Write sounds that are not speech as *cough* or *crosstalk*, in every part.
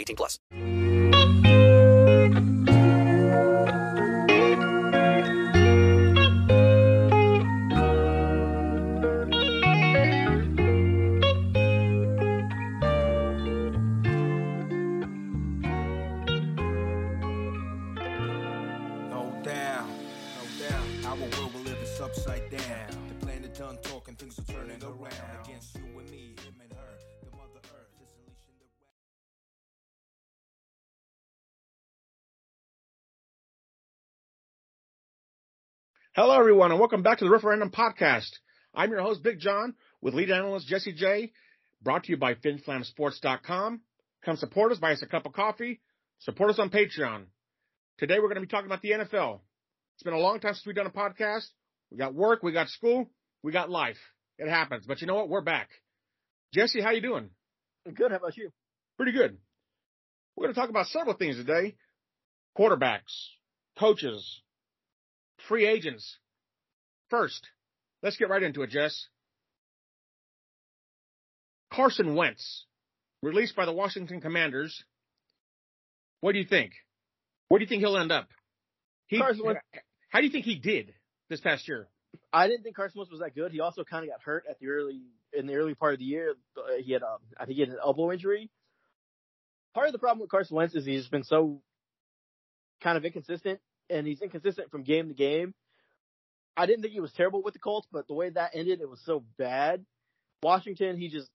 18 plus. Hello, everyone, and welcome back to the Referendum Podcast. I'm your host, Big John, with lead analyst Jesse J. Brought to you by FinFlamSports.com. Come support us, buy us a cup of coffee, support us on Patreon. Today, we're going to be talking about the NFL. It's been a long time since we've done a podcast. We got work, we got school, we got life. It happens, but you know what? We're back. Jesse, how you doing? Good. How about you? Pretty good. We're going to talk about several things today: quarterbacks, coaches, free agents. First, let's get right into it, Jess. Carson Wentz, released by the Washington Commanders. What do you think? Where do you think he'll end up? He, Carson Wentz- how do you think he did this past year? I didn't think Carson Wentz was that good. He also kind of got hurt at the early in the early part of the year. He had, um, I think, he had an elbow injury. Part of the problem with Carson Wentz is he's been so kind of inconsistent, and he's inconsistent from game to game. I didn't think he was terrible with the Colts, but the way that ended, it was so bad. Washington, he just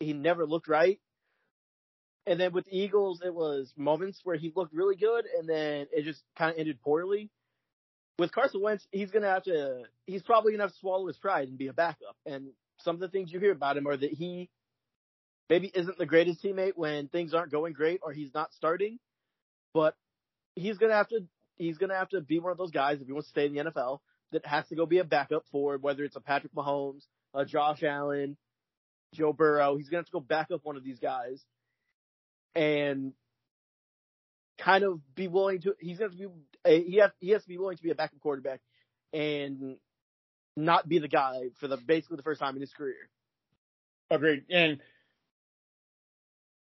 he never looked right. And then with the Eagles, it was moments where he looked really good, and then it just kind of ended poorly. With Carson Wentz, he's gonna have to. He's probably gonna have to swallow his pride and be a backup. And some of the things you hear about him are that he maybe isn't the greatest teammate when things aren't going great or he's not starting, but he's gonna have to. He's gonna have to be one of those guys if he wants to stay in the NFL that has to go be a backup for whether it's a Patrick Mahomes, a Josh Allen, Joe Burrow. He's gonna have to go back up one of these guys and kind of be willing to. He's gonna be. He has he has to be willing to be a backup quarterback and not be the guy for the basically the first time in his career. Agreed. And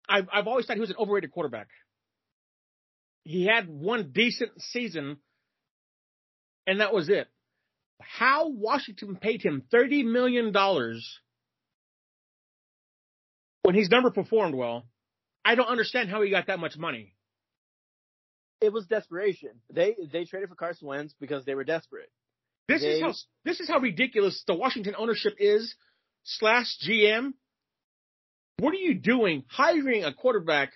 I've I've always thought he was an overrated quarterback. He had one decent season, and that was it. How Washington paid him thirty million dollars when he's never performed well, I don't understand how he got that much money. It was desperation. They they traded for Carson Wentz because they were desperate. This is how this is how ridiculous the Washington ownership is slash GM. What are you doing hiring a quarterback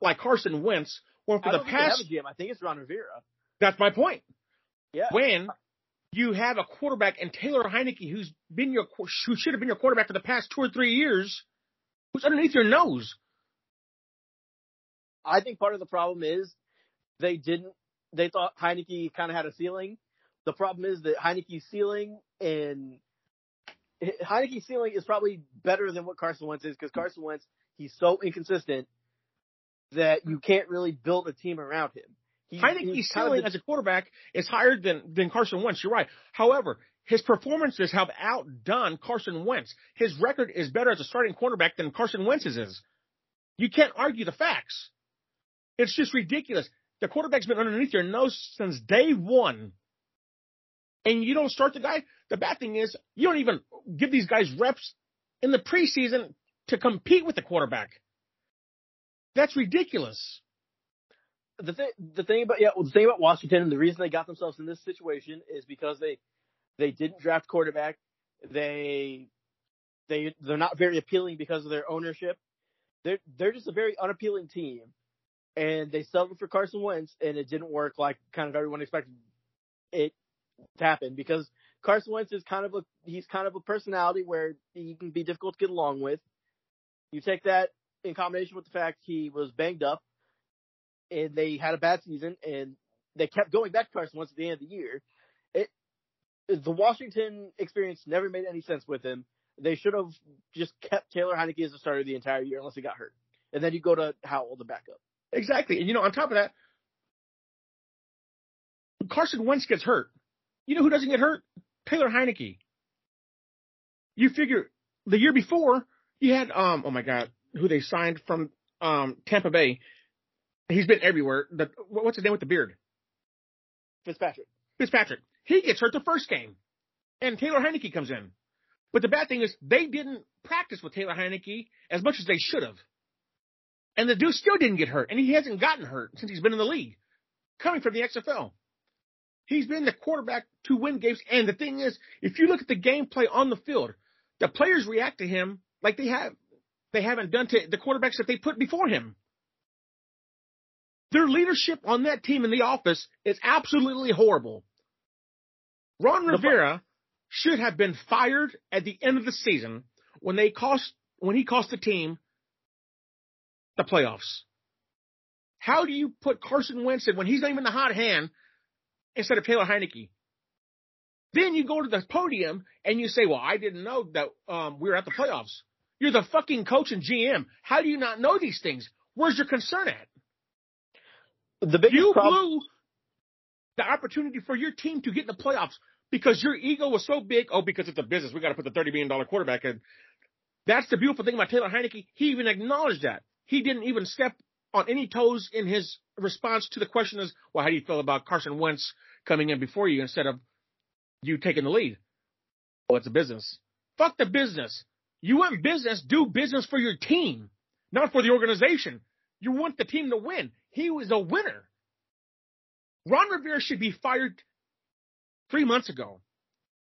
like Carson Wentz when for I the they have past a GM. I think it's Ron Rivera. that's my point. Yeah. When you have a quarterback and Taylor Heinicke who's been your who should have been your quarterback for the past two or three years, who's underneath your nose. I think part of the problem is they didn't. They thought Heinicke kind of had a ceiling. The problem is that Heinicke's ceiling and Heinicke's ceiling is probably better than what Carson Wentz is because Carson Wentz he's so inconsistent that you can't really build a team around him. He, think he's ceiling as a quarterback is higher than, than Carson Wentz. You're right. However, his performances have outdone Carson Wentz. His record is better as a starting quarterback than Carson Wentz's is. You can't argue the facts. It's just ridiculous. The quarterback's been underneath your nose since day one. And you don't start the guy. The bad thing is you don't even give these guys reps in the preseason to compete with the quarterback. That's ridiculous. The thing, the thing about yeah, well, the thing about Washington, and the reason they got themselves in this situation is because they they didn't draft quarterback. They they they're not very appealing because of their ownership. They're they're just a very unappealing team, and they settled for Carson Wentz, and it didn't work like kind of everyone expected it to happen because Carson Wentz is kind of a he's kind of a personality where he can be difficult to get along with. You take that in combination with the fact he was banged up, and they had a bad season, and they kept going back to Carson Wentz at the end of the year. It the Washington experience never made any sense with him. They should have just kept Taylor Heinicke as a starter the entire year unless he got hurt, and then you go to Howell, the backup. Exactly. And you know, on top of that, Carson Wentz gets hurt. You know who doesn't get hurt? Taylor Heinicke. You figure the year before you had um oh my god who they signed from um Tampa Bay. He's been everywhere. The what's his name with the beard? Fitzpatrick. Fitzpatrick. He gets hurt the first game, and Taylor Heinicke comes in. But the bad thing is they didn't practice with Taylor Heinicke as much as they should have. And the dude still didn't get hurt, and he hasn't gotten hurt since he's been in the league, coming from the XFL. He's been the quarterback to win games, and the thing is, if you look at the gameplay on the field, the players react to him like they have they haven't done to the quarterbacks that they put before him. Their leadership on that team in the office is absolutely horrible. Ron Rivera should have been fired at the end of the season when they cost when he cost the team the playoffs. How do you put Carson Wentz in when he's not even the hot hand instead of Taylor Heinicke? Then you go to the podium and you say, "Well, I didn't know that um, we were at the playoffs." You're the fucking coach and GM. How do you not know these things? Where's your concern at? The biggest You blew the opportunity for your team to get in the playoffs because your ego was so big. Oh, because it's a business, we got to put the thirty million dollar quarterback in. That's the beautiful thing about Taylor Heinicke. He even acknowledged that. He didn't even step on any toes in his response to the question is, well, how do you feel about Carson Wentz coming in before you instead of you taking the lead? Well, it's a business. Fuck the business. You want business, do business for your team, not for the organization. You want the team to win. He was a winner. Ron Rivera should be fired three months ago.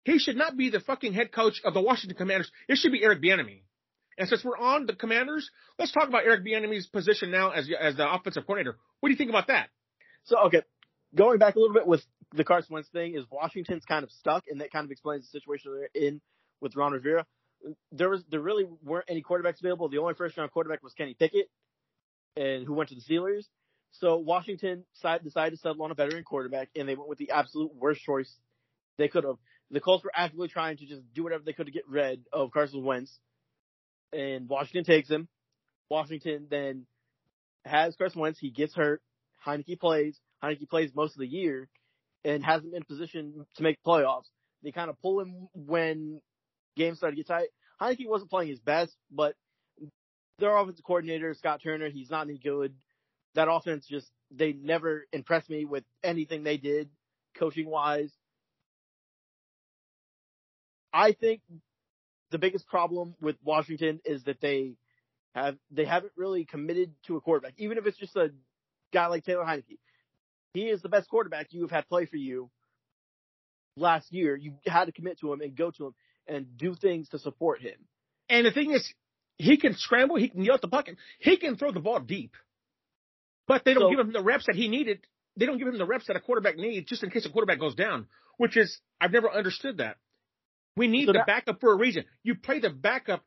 He should not be the fucking head coach of the Washington Commanders. It should be Eric Bieniemy. And since we're on the Commanders, let's talk about Eric Bieniemy's position now as as the offensive coordinator. What do you think about that? So okay, going back a little bit with the Carson Wentz thing is Washington's kind of stuck, and that kind of explains the situation they're in with Ron Rivera. There was there really weren't any quarterbacks available. The only first round quarterback was Kenny Pickett, and who went to the Steelers. So Washington side, decided to settle on a veteran quarterback, and they went with the absolute worst choice they could have. The Colts were actively trying to just do whatever they could to get rid of Carson Wentz, and Washington takes him. Washington then has Carson Wentz. He gets hurt. Heinicke plays. Heinicke plays most of the year and hasn't been in position to make playoffs. They kind of pull him when games started to get tight. Heinicke wasn't playing his best, but their offensive coordinator, Scott Turner, he's not any good. That offense just, they never impressed me with anything they did coaching wise. I think the biggest problem with Washington is that they have, they haven't really committed to a quarterback, even if it's just a guy like Taylor Heinicke. He is the best quarterback you have had play for you last year. You had to commit to him and go to him and do things to support him. And the thing is, he can scramble, he can yell at the pocket, he can throw the ball deep. But they don't So- give him the reps that he needed. They don't give him the reps that a quarterback needs just in case a quarterback goes down, which is, I've never understood that. We need So the that- backup for a reason. You play the backup.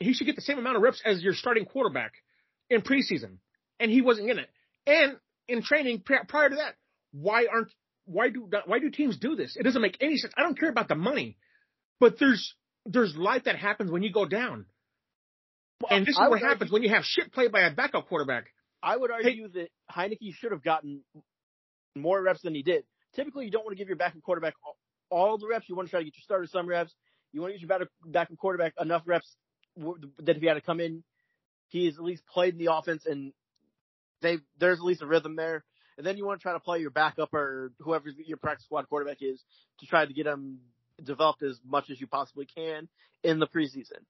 He should get the same amount of reps as your starting quarterback in preseason. And he wasn't in it. And in training prior to that, why aren't, why do, why do teams do this? It doesn't make any sense. I don't care about the money, but there's, there's life that happens when you go down. And this is I what happens when you have shit played by a backup quarterback. I would argue that Heinicke should have gotten more reps than he did. Typically, you don't want to give your backup quarterback all, all the reps. You want to try to get your starter some reps. You want to get your backup- quarterback enough reps that if he had to come in, he he's at least played in the offense and they there's at least a rhythm there. And then you want to try to play your backup or whoever your practice squad quarterback is to try to get him developed as much as you possibly can in the preseason.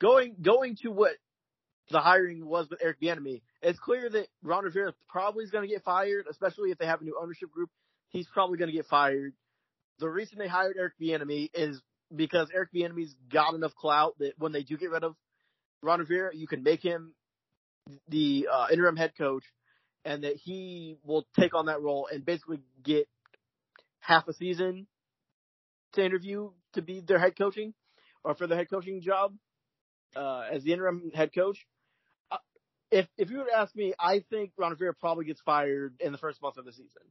Going going to what the hiring was with Eric Bieniemy. It's clear that Ron Rivera probably is going to get fired, especially if they have a new ownership group. He's probably going to get fired. The reason they hired Eric Bieniemy is because Eric Bieniemy's got enough clout that when they do get rid of Ron Rivera, you can make him the uh, interim head coach, and that he will take on that role and basically get half a season to interview to be their head coaching or for the head coaching job uh, as the interim head coach. Uh, if if you were to ask me, I think Ron Rivera probably gets fired in the first month of the season.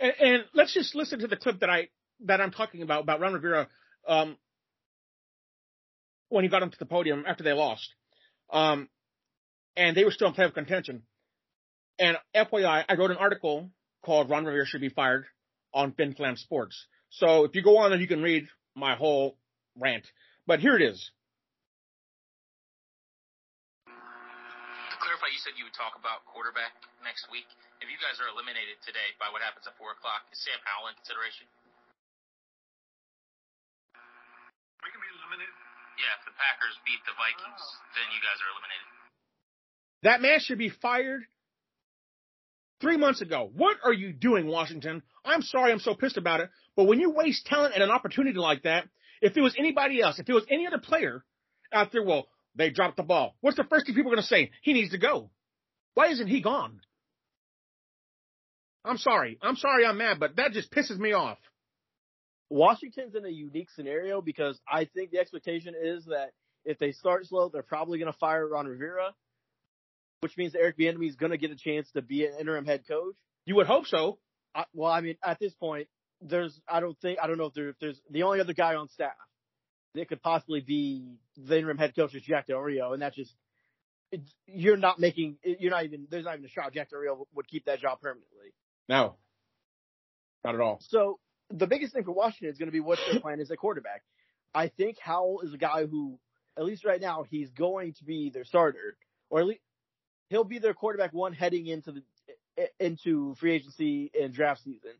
And, and let's just listen to the clip that I that I'm talking about about Ron Rivera um, when he got him to the podium after they lost, um, and they were still in playoff contention. And FYI, I wrote an article called "Ron Rivera should be fired" on Flam Sports. So if you go on there, you can read my whole rant. But here it is. To clarify, you said you would talk about quarterback next week. If you guys are eliminated today by what happens at four o'clock, is Sam Howell in consideration? We can be eliminated. Yeah, if the Packers beat the Vikings, then you guys are eliminated. That man should be fired three months ago. What are you doing, Washington? I'm sorry I'm so pissed about it, but when you waste talent and an opportunity like that, if it was anybody else, if it was any other player out there, well, they dropped the ball. What's the first thing people are going to say? He needs to go. Why isn't he gone? I'm sorry. I'm sorry I'm mad, but that just pisses me off. Washington's in a unique scenario because I think the expectation is that if they start slow, they're probably going to fire Ron Rivera, which means Eric Bieniemy is going to get a chance to be an interim head coach. You would hope so. I, well, I mean, at this point, there's I don't think I don't know if, there, if there's the only other guy on staff that could possibly be the interim head coach is Jack Del Rio, and that's just you're not making you're not even there's not even a shot Jack Del Rio would keep that job permanently. No, not at all. So the biggest thing for Washington is going to be what their plan is at quarterback. I think Howell is a guy who, at least right now, he's going to be their starter, or at least he'll be their quarterback one heading into the into free agency and draft season.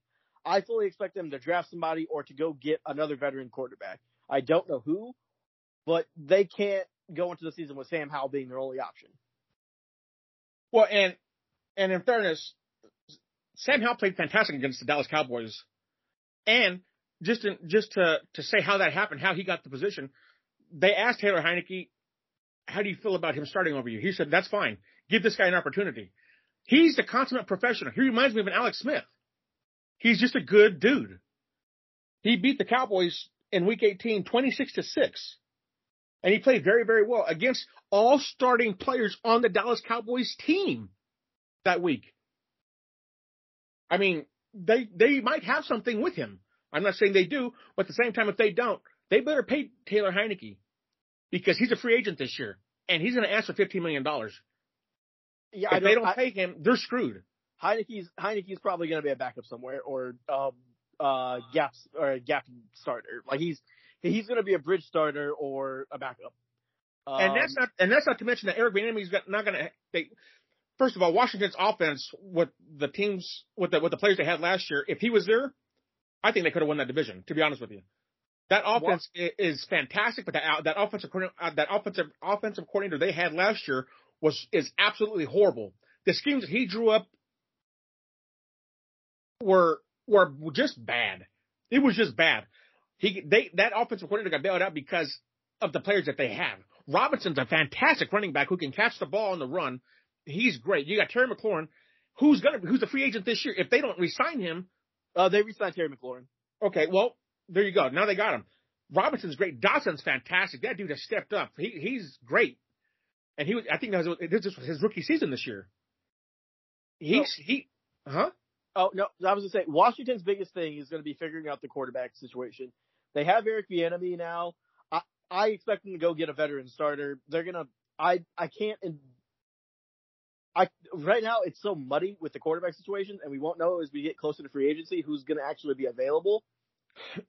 I fully expect them to draft somebody or to go get another veteran quarterback. I don't know who, but they can't go into the season with Sam Howell being their only option. Well, and and in fairness, Sam Howell played fantastic against the Dallas Cowboys, and just in, just to to say how that happened, how he got the position, they asked Taylor Heinicke, "How do you feel about him starting over you?" He said, "That's fine. Give this guy an opportunity." He's the consummate professional. He reminds me of an Alex Smith. He's just a good dude. He beat the Cowboys in week 18, 26 to 6. And he played very, very well against all starting players on the Dallas Cowboys team that week. I mean, they, they might have something with him. I'm not saying they do, but at the same time, if they don't, they better pay Taylor Heinicke because he's a free agent this year and he's going to ask for $15 million. Yeah, if they don't I, pay him, they're screwed. Heinicke's Heinicke's probably going to be a backup somewhere or um uh gaps or a gap starter. Like he's he's going to be a bridge starter or a backup. Um, and that's not and that's not to mention that Eric Bieniemy's not going to they first of all Washington's offense with the teams with the with the players they had last year if he was there I think they could have won that division to be honest with you. That offense what? is fantastic, but that that offensive uh, that offensive offensive coordinator they had last year was is absolutely horrible. The schemes that he drew up were were just bad. It was just bad. He they that offensive coordinator got bailed out because of the players that they have. Robinson's a fantastic running back who can catch the ball on the run. He's great. You got Terry McLaurin, who's gonna who's a free agent this year. If they don't resign him, uh, they resign Terry McLaurin. Okay, well there you go. Now they got him. Robinson's great. Dotson's fantastic. That dude has stepped up. He he's great. And he was I think that was this was his rookie season this year. He's oh. he huh? Oh no, I was gonna say Washington's biggest thing is gonna be figuring out the quarterback situation. They have Eric Bieniemy now. I I expect them to go get a veteran starter. They're gonna. I I can't. I right now it's so muddy with the quarterback situation, and we won't know as we get closer to free agency who's gonna actually be available. *laughs*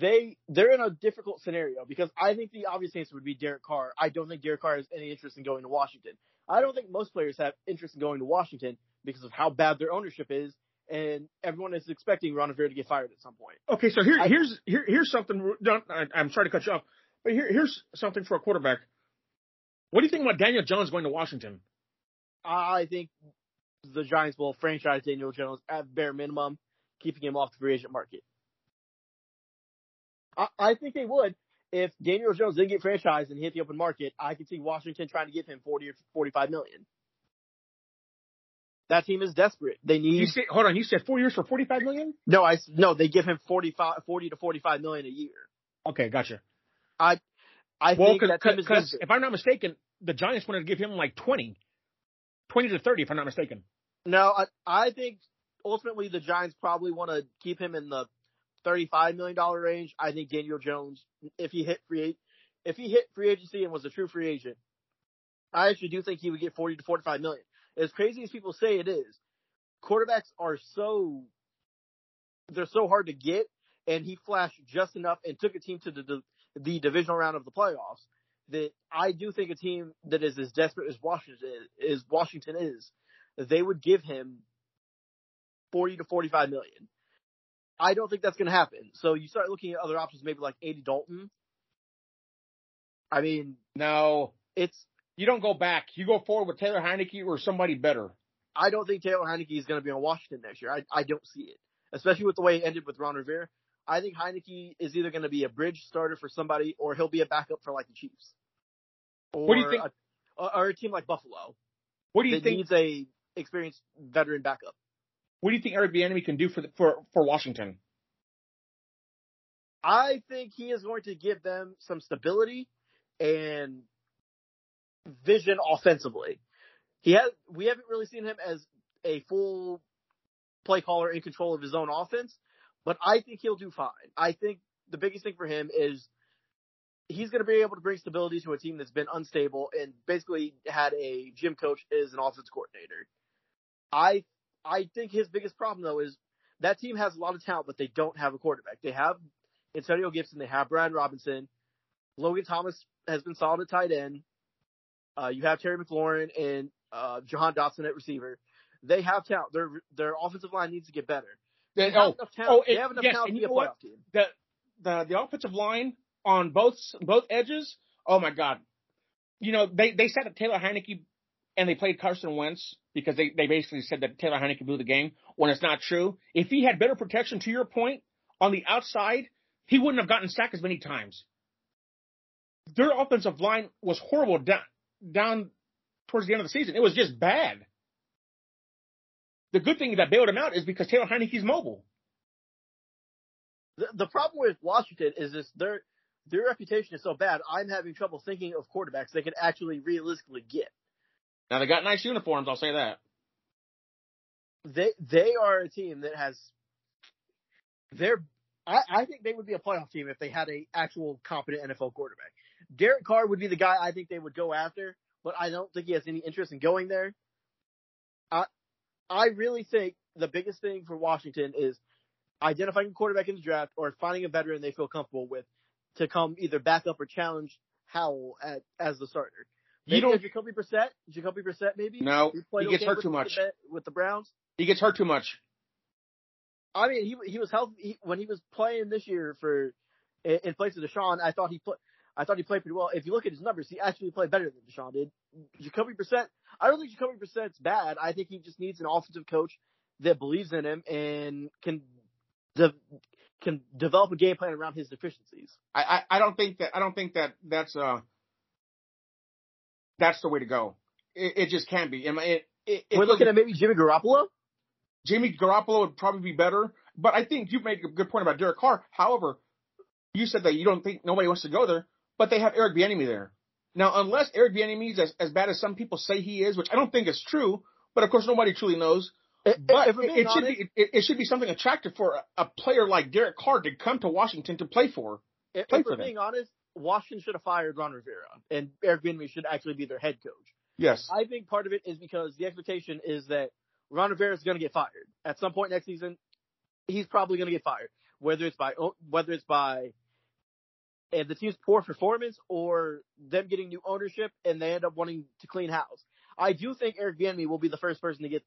They they're in a difficult scenario because I think the obvious answer would be Derek Carr. I don't think Derek Carr has any interest in going to Washington. I don't think most players have interest in going to Washington because of how bad their ownership is and everyone is expecting Ron Rivera to get fired at some point. Okay, so here, I, here's here, here's something. I, am sorry to cut you off, but here, here's something for a quarterback. What do you think about Daniel Jones going to Washington? I think the Giants will franchise Daniel Jones at bare minimum, keeping him off the free agent market. I, I think they would. If Daniel Jones didn't get franchised and hit the open market, I could see Washington trying to give him 40 or 45 million. That team is desperate. They need. You said, hold on, you said four years for forty five million? no, I no. They give him 45, 40 to 45 million a year. Okay, gotcha. I, I Well, think that team is desperate. if I'm not mistaken, the Giants wanted to give him like 20, 20 to thirty, if I'm not mistaken. No, I, I think ultimately the Giants probably want to keep him in the thirty-five million dollar range. I think Daniel Jones, if he hit free, if he hit free agency and was a true free agent, I actually do think he would get forty to forty-five million. As crazy as people say it is, quarterbacks are so they're so hard to get, and he flashed just enough and took a team to the the, the divisional round of the playoffs. That I do think a team that is as desperate as Washington is, Washington is, they would give him 40 to 45 million. I don't think that's going to happen. So you start looking at other options, maybe like Andy Dalton. I mean, No, it's, you don't go back. You go forward with Taylor Heinicke or somebody better. I don't think Taylor Heinicke is going to be on Washington next year. I, I don't see it, especially with the way it ended with Ron Rivera. I think Heinicke is either going to be a bridge starter for somebody or he'll be a backup for like the Chiefs. Or What do you think- A, or a team like Buffalo What do you think? needs a experienced veteran backup. What do you think Eric Bieniemy can do for the, for for Washington? I think he is going to give them some stability and vision offensively. He has we haven't really seen him as a full play caller in control of his own offense, but I think he'll do fine. I think the biggest thing for him is he's going to be able to bring stability to a team that's been unstable and basically had a gym coach as an offense coordinator. I I think his biggest problem though is that team has a lot of talent, but they don't have a quarterback. They have Antonio Gibson, they have Brian Robinson, Logan Thomas has been solid at tight end. Uh, you have Terry McLaurin and uh, Jahan Dotson at receiver. They have talent. Their their offensive line needs to get better. They have oh, enough talent. oh, it- they have enough yes, talent to be a playoff team. the the the offensive line on both both edges. Oh my God! You know they they said that Taylor Heinicke and they played Carson Wentz because they they basically said that Taylor Heinicke blew the game when it's not true. If he had better protection, to your point, on the outside, he wouldn't have gotten sacked as many times. Their offensive line was horrible down down towards the end of the season. It was just bad. The good thing that bailed him out is because Taylor Heinicke's mobile. The, the problem with Washington is this their their reputation is so bad. I'm having trouble thinking of quarterbacks they could actually realistically get. Now they got nice uniforms. I'll say that. They they are a team that has they're I, I think they would be a playoff team if they had a actual competent NFL quarterback. Derek Carr would be the guy I think they would go after, but I don't think he has any interest in going there. I I really think the biggest thing for Washington is identifying a quarterback in the draft or finding a veteran they feel comfortable with to come either back up or challenge Howell at, as the starter. You don't. Jacoby Brissett, Jacoby Brissett maybe. No, He he gets hurt too much. with the Browns. He gets hurt too much. I mean, he he was healthy he, when he was playing this year for in, in place of Deshaun. I thought he put. I thought he played pretty well. If you look at his numbers, he actually played better than Deshaun did. Jacoby Brissett, I don't think Jacoby Brissett's bad. I think he just needs an offensive coach that believes in him and can de- can develop a game plan around his deficiencies. I, I, I don't think that I don't think that that's uh that's the way to go. It, it just can't be. Am I- It, it, it We're looking at maybe Jimmy Garoppolo. Jimmy Garoppolo would probably be better, but I think you made a good point about Derek Carr. However, you said that you don't think nobody wants to go there, but they have Eric Bieniemy there. Now, unless Eric Bieniemy is as, as bad as some people say he is, which I don't think is true, but of course nobody truly knows. But it, it should honest- be it, it should be something attractive for a, a player like Derek Carr to come to Washington to play for. If, Play if for we're them. being honest, Washington should have fired Ron Rivera, and Eric Bieniemy should actually be their head coach. Yes. I think part of it is because the expectation is that Ron Rivera is going to get fired at some point next season. He's probably going to get fired, whether it's by whether it's by and the team's poor performance or them getting new ownership and they end up wanting to clean house. I do think Eric Bieniemy will be the first person to get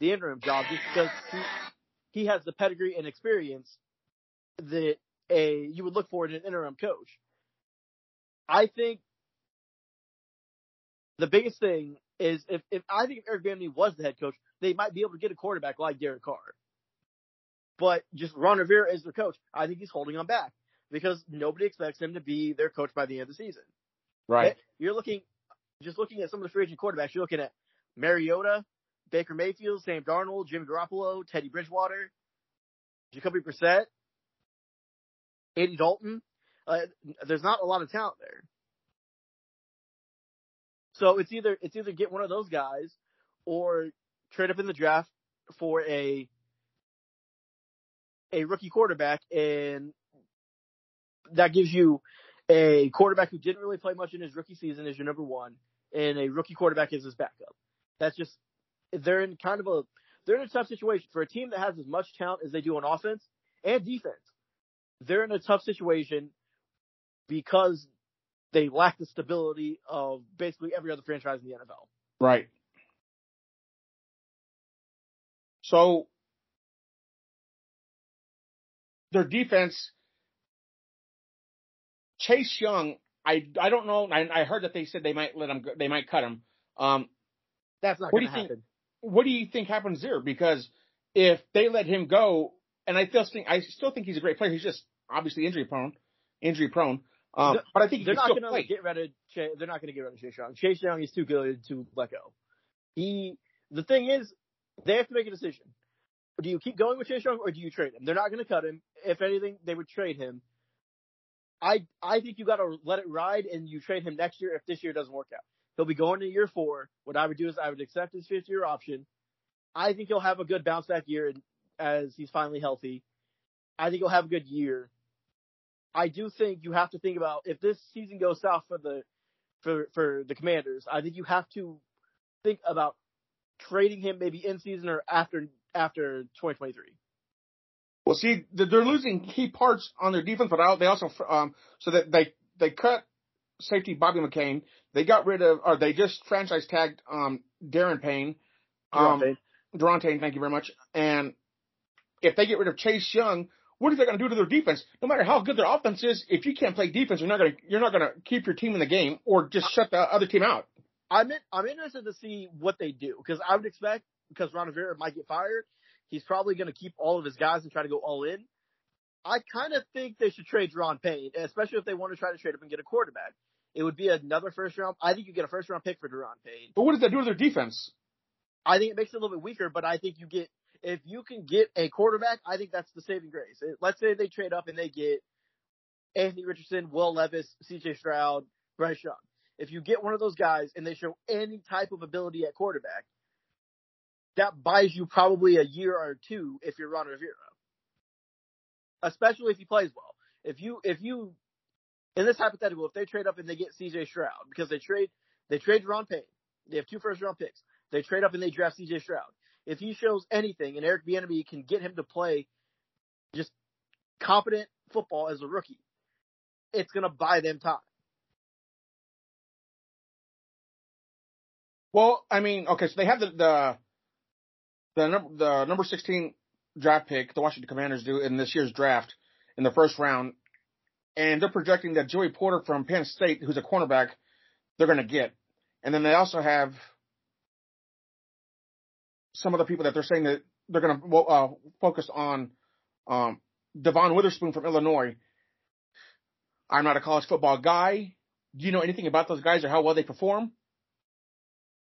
the interim job just because he, he has the pedigree and experience that a you would look for in an interim coach. I think the biggest thing is if, if I think if Eric Bieniemy was the head coach, they might be able to get a quarterback like Derek Carr. But just Ron Rivera is their coach. I think he's holding them back because nobody expects him to be their coach by the end of the season. Right. You're looking, just looking at some of the free agent quarterbacks. You're looking at Mariota, Baker Mayfield, Sam Darnold, Jimmy Garoppolo, Teddy Bridgewater, Jacoby Brissett, Andy Dalton. Uh, there's not a lot of talent there. So it's either it's either get one of those guys or trade up in the draft for a a rookie quarterback and that gives you a quarterback who didn't really play much in his rookie season as your number one and a rookie quarterback as his backup. That's just they're in kind of a they're in a tough situation for a team that has as much talent as they do on offense and defense. They're in a tough situation because they lack the stability of basically every other franchise in the NFL. Right. So their defense, Chase Young, I I don't know. I, I heard that they said they might let him. They might cut him. Um, That's not What going to you think- happen. what do you think happens there? Because if they let him go, and I still think I still think he's a great player. He's just obviously injury prone, injury prone. Um, but I think They're not going to get rid of. Chase, they're not going to get rid of Chase Young. Chase Young is too good to let go. He. The thing is, they have to make a decision. Do you keep going with Chase Young or do you trade him? They're not going to cut him. If anything, they would trade him. I I think you got to let it ride and you trade him next year if this year doesn't work out. He'll be going to year four. What I would do is I would accept his fifth year option. I think he'll have a good bounce back year as he's finally healthy. I think he'll have a good year. I do think you have to think about if this season goes south for the for for the Commanders. I think you have to think about trading him maybe in season or after after 2023. Well, see, they're losing key parts on their defense, but they also um so that they they cut safety Bobby McCain. They got rid of or they just franchise tagged um Darren Payne. Um. Durante, thank you very much. And if they get rid of Chase Young, what are they going to do to their defense? No matter how good their offense is, if you can't play defense, you're not going to you're not going to keep your team in the game or just shut the other team out. I'm in, I'm interested to see what they do because I would expect because Ron Rivera might get fired, he's probably going to keep all of his guys and try to go all in. I kind of think they should trade Ron Payne, especially if they want to try to trade up and get a quarterback. It would be another first round. I think you get a first round pick for Daron Payne. But what does that do to their defense? I think it makes it a little bit weaker, but I think you get if you can get a quarterback, I think that's the saving grace. Let's say they trade up and they get Anthony Richardson, Will Levis, C.J. Stroud, Bryce Young. If you get one of those guys and they show any type of ability at quarterback, that buys you probably a year or two if you're Ron Rivera. Especially if he plays well. If you if you in this hypothetical, if they trade up and they get C.J. Stroud because they trade they trade Ron Payne, they have two first round picks. They trade up and they draft C.J. Stroud. If he shows anything and Eric Bieniemy can get him to play just competent football as a rookie, it's gonna buy them time. Well, I mean, okay, so they have the the the number the number sixteen draft pick, the Washington Commanders do in this year's draft in the first round, and they're projecting that Joey Porter from Penn State, who's a cornerback, they're going to get, and then they also have some of the people that they're saying that they're going to uh, focus on. Um, Devon Witherspoon from Illinois. I'm not a college football guy. Do you know anything about those guys or how well they perform?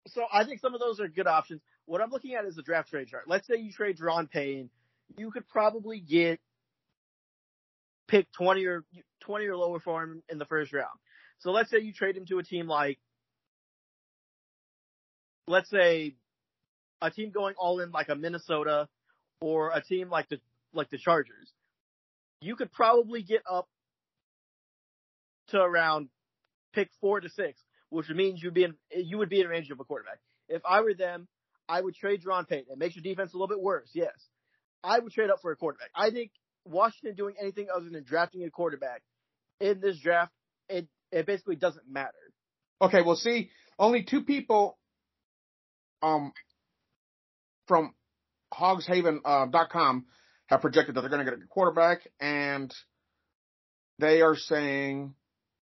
So I think some of those are good options. What I'm looking at is the draft trade chart. Let's say you trade Ron Payne, you could probably get pick 20 or 20 or lower for him in the first round. So let's say you trade him to a team like, let's say, a team going all in like a Minnesota or a team like the like the Chargers. You could probably get up to around pick four to six, which means you'd be in, you would be in range of a quarterback. If I were them, I would trade Ron Payne. It makes your defense a little bit worse, yes. I would trade up for a quarterback. I think Washington doing anything other than drafting a quarterback in this draft, it it basically doesn't matter. Okay, well, see, only two people um, from hogshaven.com uh, dot com have projected that they're going to get a quarterback, and they are saying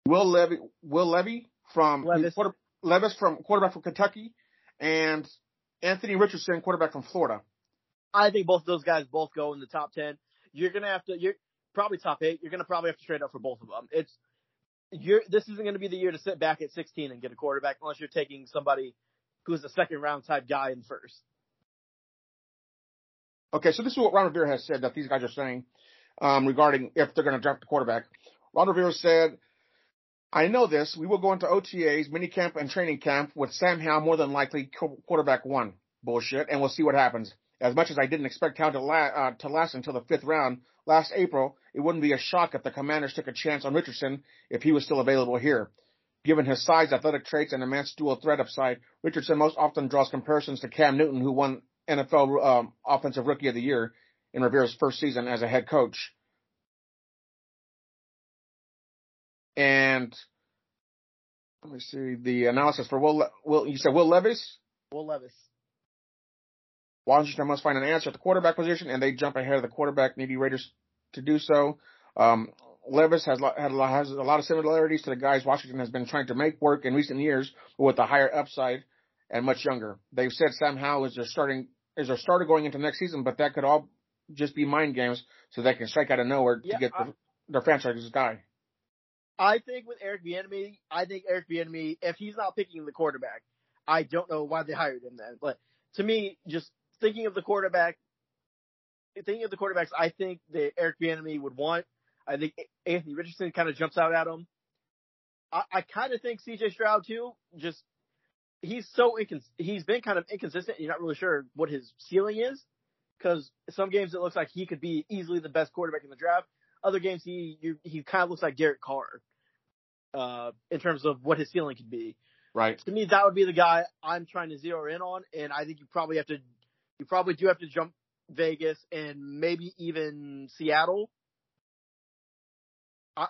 Will Levy, Will Levy from Levis. quarter, Levis from quarterback from Kentucky, and Anthony Richardson, quarterback from Florida. I think both of those guys both go in the top ten. You're gonna have to. You're probably top eight. You're gonna probably have to trade up for both of them. It's you're. This isn't gonna be the year to sit back at 16 and get a quarterback unless you're taking somebody who's a second round type guy in first. Okay, so this is what Ron Rivera has said that these guys are saying um, regarding if they're going to draft the quarterback. Ron Rivera said, I know this. We will go into OTAs, minicamp, and training camp with Sam Howell more than likely quarterback one. Bullshit. And we'll see what happens. As much as I didn't expect Howell to, la- uh, to last until the fifth round last April, it wouldn't be a shock if the commanders took a chance on Richardson if he was still available here. Given his size, athletic traits, and immense dual threat upside, Richardson most often draws comparisons to Cam Newton, who won NFL um, Offensive Rookie of the Year in Rivera's first season as a head coach. And let me see the analysis for Will. Will you said Will Levis? Will Levis. Washington must find an answer at the quarterback position, and they jump ahead of the quarterback needy Raiders to do so. Um, Levis has had a lot, has a lot of similarities to the guys Washington has been trying to make work in recent years, but with a higher upside and much younger. They've said Sam Howell is their starting is their starter going into next season, but that could all just be mind games so they can strike out of nowhere Yeah, to get I- the, their franchise guy. I think with Eric Bieniemy, I think Eric Bieniemy, if he's not picking the quarterback, I don't know why they hired him then. But to me, just thinking of the quarterback, thinking of the quarterbacks, I think that Eric Bieniemy would want. I think Anthony Richardson kind of jumps out at him. I, I kind of think C.J. Stroud too. Just he's so incons- he's been kind of inconsistent. You're not really sure what his ceiling is because some games it looks like he could be easily the best quarterback in the draft. Other games he you, he kind of looks like Derek Carr uh, in terms of what his ceiling could be. Right. To me, that would be the guy I'm trying to zero in on, and I think you probably have to you probably do have to jump Vegas and maybe even Seattle. I,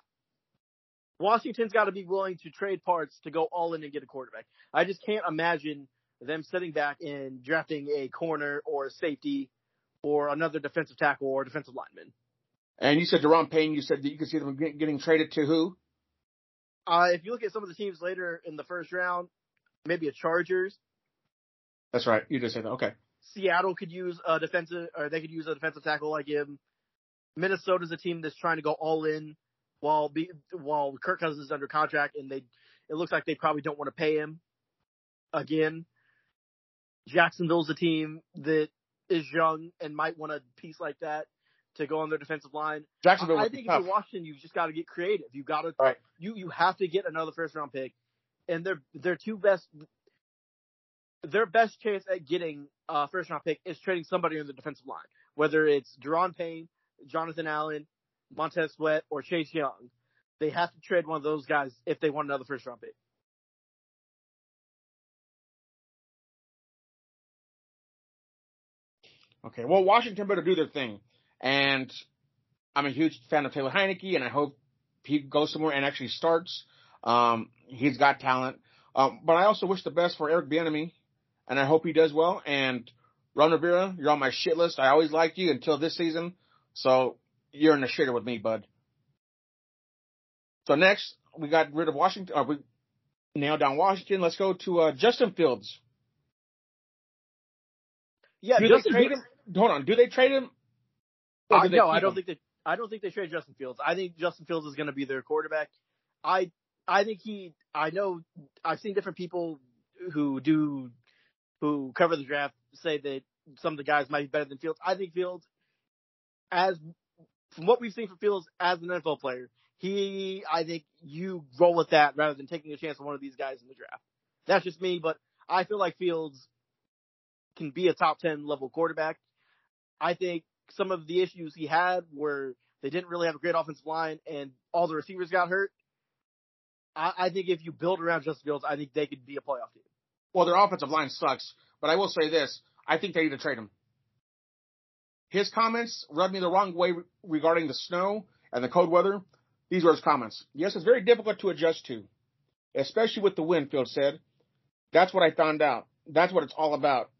Washington's got to be willing to trade parts to go all in and get a quarterback. I just can't imagine them sitting back and drafting a corner or a safety or another defensive tackle or defensive lineman. And you said Daron Payne. You said that you could see them getting traded to who? Uh, if you look at some of the teams later in the first round, maybe a Chargers, That's right. You just said that. Okay. Seattle could use a defensive, or they could use a defensive tackle like him. Minnesota's a team that's trying to go all in while be, while Kirk Cousins is under contract, and they it looks like they probably don't want to pay him again. Jacksonville's a team that is young and might want a piece like that to go on their defensive line. Jacksonville I, I think if you're Washington, you've just got to get creative. You got to Right. you you have to get another first round pick, and their their two best their best chance at getting a first round pick is trading somebody on the defensive line, whether it's Daron Payne, Jonathan Allen, Montez Sweat, or Chase Young. They have to trade one of those guys if they want another first round pick. Okay. Well, Washington better do their thing. And I'm a huge fan of Taylor Heinicke, and I hope he goes somewhere and actually starts. Um, he's got talent. Um, but I also wish the best for Eric Bieniemy, and I hope he does well. And Ron Rivera, you're on my shit list. I always liked you until this season, so you're in the shitter with me, bud. So next, we got rid of Washington. Uh, we nailed down Washington. Let's go to uh, Justin Fields. Yeah, Do Justin they trade him? Hold on. Do they trade him? I, no, I don't him? think they. I don't think they trade Justin Fields. I think Justin Fields is going to be their quarterback. I I think he. I know. I've seen different people who do who cover the draft say that some of the guys might be better than Fields. I think Fields, as from what we've seen from Fields as an NFL player, he. I think you roll with that rather than taking a chance on one of these guys in the draft. That's just me, but I feel like Fields can be a top ten level quarterback. I think some of the issues he had were they didn't really have a great offensive line and all the receivers got hurt. I, I think if you build around Justin Fields, I think they could be a playoff team. Well, their offensive line sucks, but I will say this: I think they need to trade him. His comments rubbed me the wrong way regarding the snow and the cold weather. These were his comments. Yes, it's very difficult to adjust to, especially with the wind. Field said, "That's what I found out. That's what it's all about.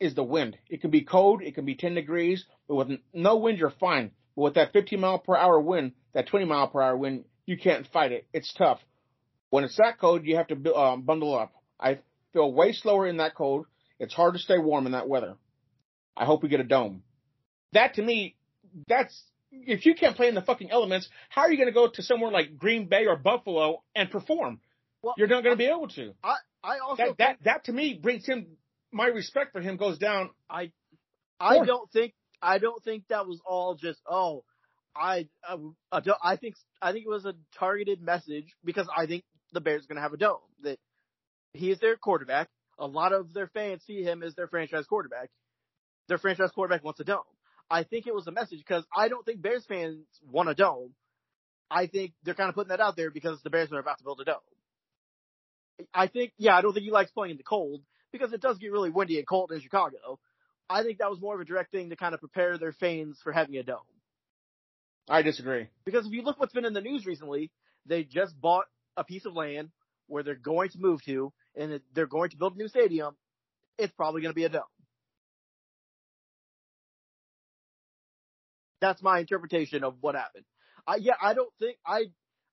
Is the wind. It can be cold. It can be 10 degrees, but with no wind, you're fine. But with that 15 mile per hour wind, that 20 mile per hour wind, you can't fight it. It's tough. When it's that cold, you have to um, bundle up. I feel way slower in that cold. It's hard to stay warm in that weather. I hope we get a dome. That to me, that's if you can't play in the fucking elements, how are you going to go to somewhere like Green Bay or Buffalo and perform? Well, You're not going to be able to. I I also That that that to me brings him my respect for him goes down. I I don't think I don't think that was all just oh I uh, I, don't- I think I think it was a targeted message because I think the Bears are going to have a dome that he is their quarterback. A lot of their fans see him as their franchise quarterback. Their franchise quarterback wants a dome. I think it was a message because I don't think Bears fans want a dome. I think they're kind of putting that out there because the Bears are about to build a dome. I think, yeah, I don't think he likes playing in the cold because it does get really windy and cold in Chicago. I think that was more of a direct thing to kind of prepare their fans for having a dome. I disagree. Because if you look what's been in the news recently, they just bought a piece of land where they're going to move to, and they're going to build a new stadium. It's probably going to be a dome. That's my interpretation of what happened. I, yeah, I don't think I,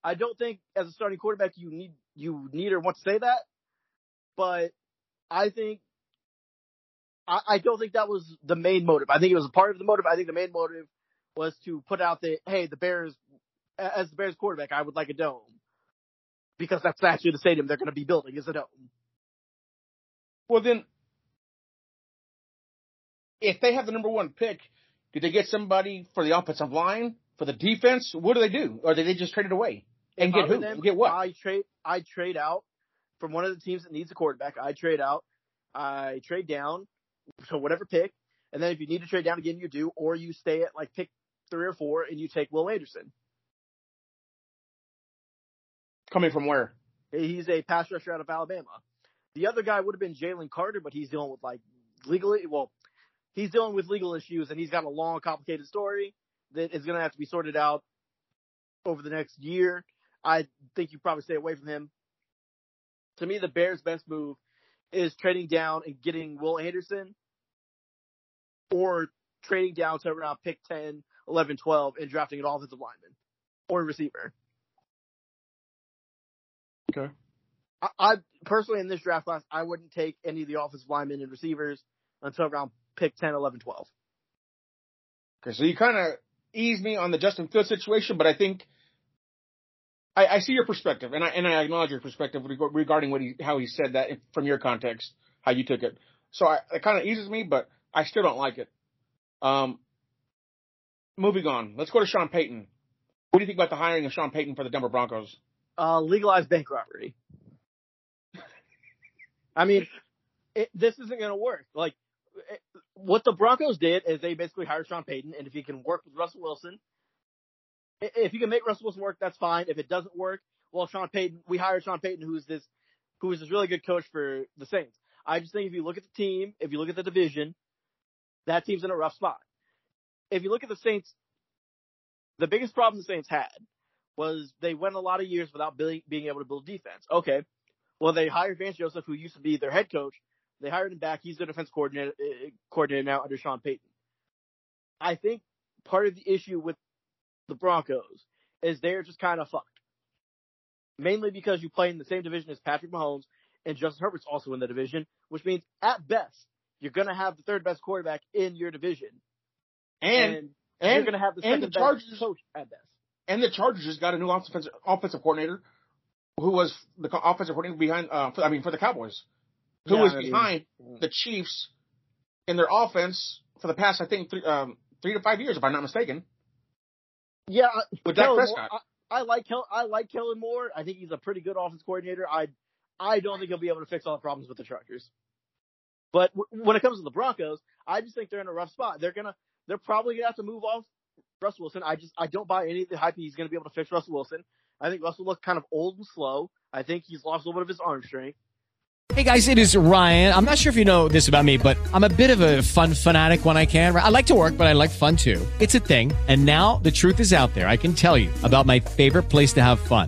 I don't think as a starting quarterback you need you need or want to say that, but I think I, I don't think that was the main motive. I think it was a part of the motive. I think the main motive was to put out that hey, the Bears, as the Bears quarterback, I would like a dome because that's actually the stadium they're going to be building is a dome. Well, then, if they have the number one pick, do they get somebody for the offensive line, for the defense? What do they do? Or do they just trade it away and get who? them, get what? I trade. I trade out from one of the teams that needs a quarterback. I trade out. I trade down to whatever pick, and then if you need to trade down again, you do, or you stay at like pick three or four and you take Will Anderson. Coming from where? He's a pass rusher out of Alabama. The other guy would have been Jalen Carter, but he's dealing with like legally, well, he's dealing with legal issues and he's got a long, complicated story that is going to have to be sorted out over the next year. I think you probably stay away from him. To me, the Bears' best move is trading down and getting Will Anderson or trading down to around pick 10, 11, 12 and drafting an offensive lineman or receiver. Okay. I, I personally in this draft class, I wouldn't take any of the offensive linemen and receivers until around pick 10, 11, 12. Okay, so you kind of ease me on the Justin Fields situation, but I think I, I see your perspective, and I and I acknowledge your perspective regarding what he how he said that from your context, how you took it. So I, it kind of eases me, but I still don't like it. Um, moving on, let's go to Sean Payton. What do you think about the hiring of Sean Payton for the Denver Broncos? Uh, legalized bank robbery. I mean, it, this isn't going to work. Like, it, what the Broncos did is they basically hired Sean Payton, and if he can work with Russell Wilson, if you can make Russell Wilson work, that's fine. If it doesn't work, well, Sean Payton, we hired Sean Payton, who's this, who is this really good coach for the Saints. I just think if you look at the team, if you look at the division, that team's in a rough spot. If you look at the Saints, the biggest problem the Saints had was they went a lot of years without being, able to build defense. Okay. Well, they hired Vance Joseph, who used to be their head coach. They hired him back. He's their defense coordinator, uh, coordinator now under Sean Payton. I think part of the issue with the Broncos is they're just kind of fucked. Mainly because you play in the same division as Patrick Mahomes and Justin Herbert's also in the division, which means at best you're going to have the third best quarterback in your division, And and, and you're going to have the second the best Chargers- coach at best. and the Chargers just got a new offensive offensive coordinator, who was the offensive coordinator behind. Uh, for, I mean, for the Cowboys, who Yeah, was I mean- behind the Chiefs in their offense for the past, I think, three, um, three to five years, if I'm not mistaken. Yeah, With Dak Prescott. Moore, I, I like Kel, I like Kellen Moore. I think he's a pretty good offense coordinator. I I don't think he'll be able to fix all the problems with the Chargers. But w- when it comes to the Broncos, I just think they're in a rough spot. They're gonna they're probably gonna have to move off Russell Wilson. I just I don't buy any of the hype he's gonna be able to fix Russell Wilson. I think Russell looks kind of old and slow. I think he's lost a little bit of his arm strength. Hey guys, it is Ryan. I'm not sure if you know this about me, but I'm a bit of a fun fanatic when I can. I like to work, but I like fun too. It's a thing. And now the truth is out there. I can tell you about my favorite place to have fun.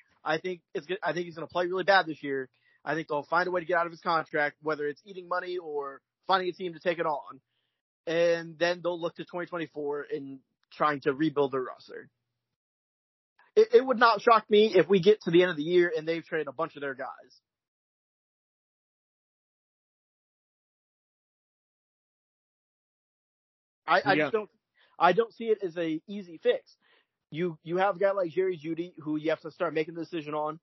I think it's good. I think he's going to play really bad this year. I think they'll find a way to get out of his contract, whether it's eating money or finding a team to take it on, and then they'll look to 2024 and trying to rebuild their roster. It, it would not shock me if we get to the end of the year and they've traded a bunch of their guys. I, I Yeah. just don't. I don't see it as a easy fix. You you have a guy like Jerry Jeudy who you have to start making the decision on.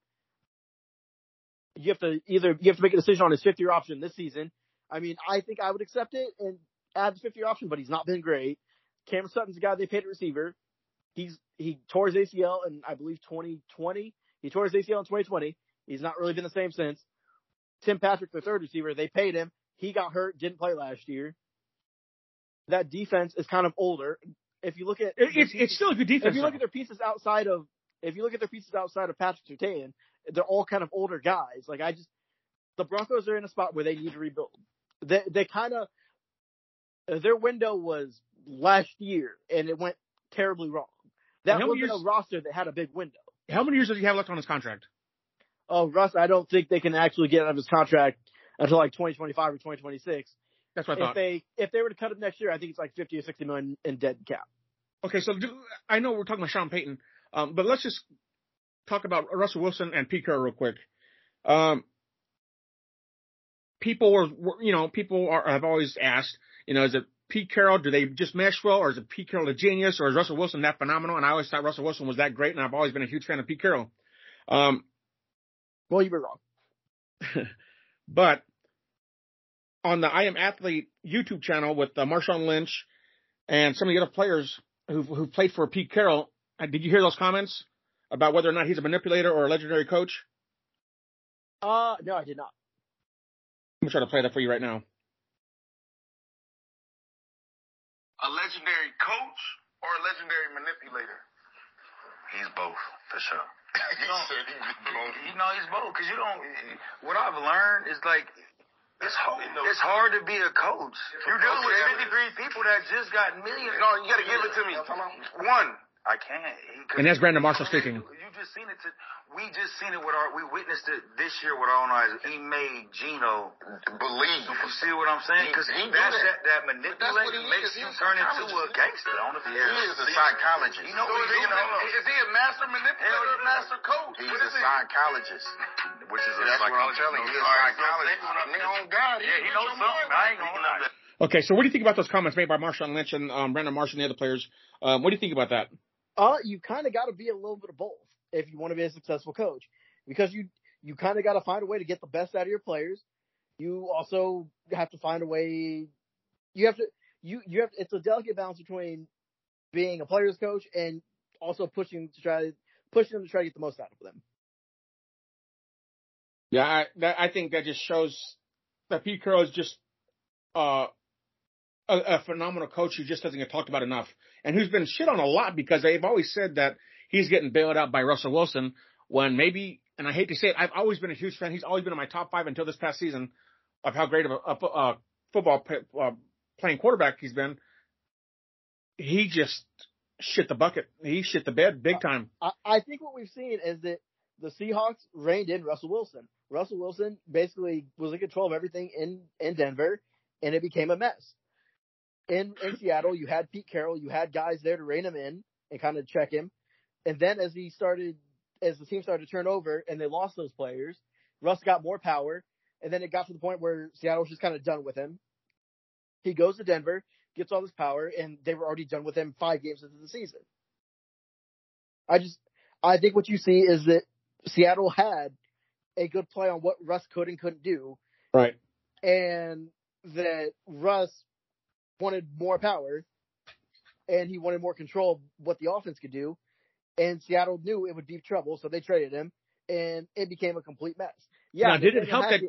You have to either you have to make a decision on his fifth year option this season. I mean, I think I would accept it and add the fifth year option, but he's not been great. Cameron Sutton's the guy they paid at receiver. He's he tore his ACL in I believe 2020. He tore his ACL in 2020. He's not really been the same since. Tim Patrick, the third receiver, they paid him. He got hurt, didn't play last year. That defense is kind of older. If you look at It, it's it's still a good defense. if you look at their pieces outside of if you look at their pieces outside of Patrick Surtain, they're all kind of older guys. Like I just the Broncos are in a spot where they need to rebuild. They they kind of their window was last year and it went terribly wrong. That how many wasn't years- a roster that had a big window. How many years does he have left on his contract? Oh, Russ, I don't think they can actually get out of his contract until like 2025 or 2026. That's what I If thought. they if they were to cut him next year, I think it's like 50 or 60 million in dead cap. Okay, so do, I know we're talking about Sean Payton, um, but let's just talk about Russell Wilson and Pete Carroll real quick. Um, people were, were, you know, people are, have always asked, you know, is it Pete Carroll? Do they just mesh well, or is it Pete Carroll a genius, or is Russell Wilson that phenomenal? And I always thought Russell Wilson was that great, and I've always been a huge fan of Pete Carroll. Um, Well, you were wrong. *laughs* but on the I Am Athlete YouTube channel with uh, Marshawn Lynch and some of the other players who who played for Pete Carroll, uh, did you hear those comments about whether or not he's a manipulator or a legendary coach? Uh, no, I did not. I'm gonna try to play that for you right now. A legendary coach or a legendary manipulator? He's both, for sure. *laughs* he said he's *laughs* both. You know, he's both. Because you don't, what I've learned is like, it's hard, it's hard to be a coach. You're dealing with 53 people that just got millions. No, you got to give it to me. One. I can't. He- And that's Brandon Marshall speaking. You just seen it. To, we just seen it with our. We witnessed it this year with our own eyes. He made Geno Believe. You see what I'm saying? Because He- he that's that, that. that But that's what he manipulation makes is. He's you a turn into a gangster on the field. He is a psychologist. You know So what is he's he, doing? hold on. is he a master manipulator or a master coach? He's What a is he? psychologist, which is a That's what I'm telling you. He's a All right, so psychologist. that's what Nigga, on God, Yeah, he read knows something. I ain't gonna lie. Okay, so what do you think about those comments made by Marshawn Lynch and um, Brandon Marshall and the other players? Um, what do you think about that? Uh, you kind of got to be a little bit of both if you want to be a successful coach, because you you kind of got to find a way to get the best out of your players. You also have to find a way. You have to you you have it's a delicate balance between being a player's coach and also pushing to try pushing them to try to get the most out of them. Yeah, I, that, I think that just shows that Pete Carroll is just uh, a, a phenomenal coach who just doesn't get talked about enough, and who's been shit on a lot because they've always said that he's getting bailed out by Russell Wilson when maybe, and I hate to say it, I've always been a huge fan. He's always been in my top five until this past season of how great of a, a, a football pa- uh, playing quarterback he's been. He just shit the bucket. He shit the bed big time. I, I think what we've seen is that the Seahawks reined in Russell Wilson. Russell Wilson basically was in control of everything in, in Denver, and it became a mess. In in Seattle, you had Pete Carroll, you had guys there to rein him in and kind of check him. And then as he started, as the team started to turn over and they lost those players, Russ got more power, and then it got to the point where Seattle was just kind of done with him. He goes to Denver, gets all this power, and they were already done with him five games into the season. I just, I think what you see is that Seattle had a good play on what Russ could and couldn't do, Right. and that Russ wanted more power and he wanted more control of what the offense could do. And Seattle knew it would be trouble, so they traded him, and it became a complete mess. Yeah, Now, did it help that-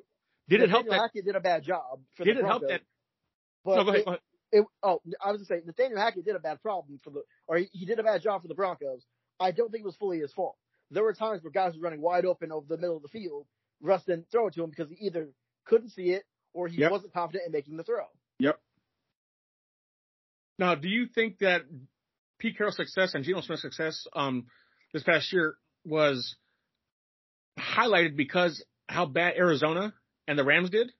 Did it help Nathaniel that? Hackett did a bad job. For Did the it help that? But no, go ahead. Go ahead. it, oh, I was gonna say Nathaniel Hackett did a bad problem for the, or he, he did a bad job for the Broncos. I don't think it was fully his fault. There were times where guys were running wide open over the middle of the field. Russ didn't throw it to him because he either couldn't see it or he Yep. wasn't confident in making the throw. Yep. Now, do you think that Pete Carroll's success and Geno Smith's success um, this past year was highlighted because how bad Arizona and the Rams did?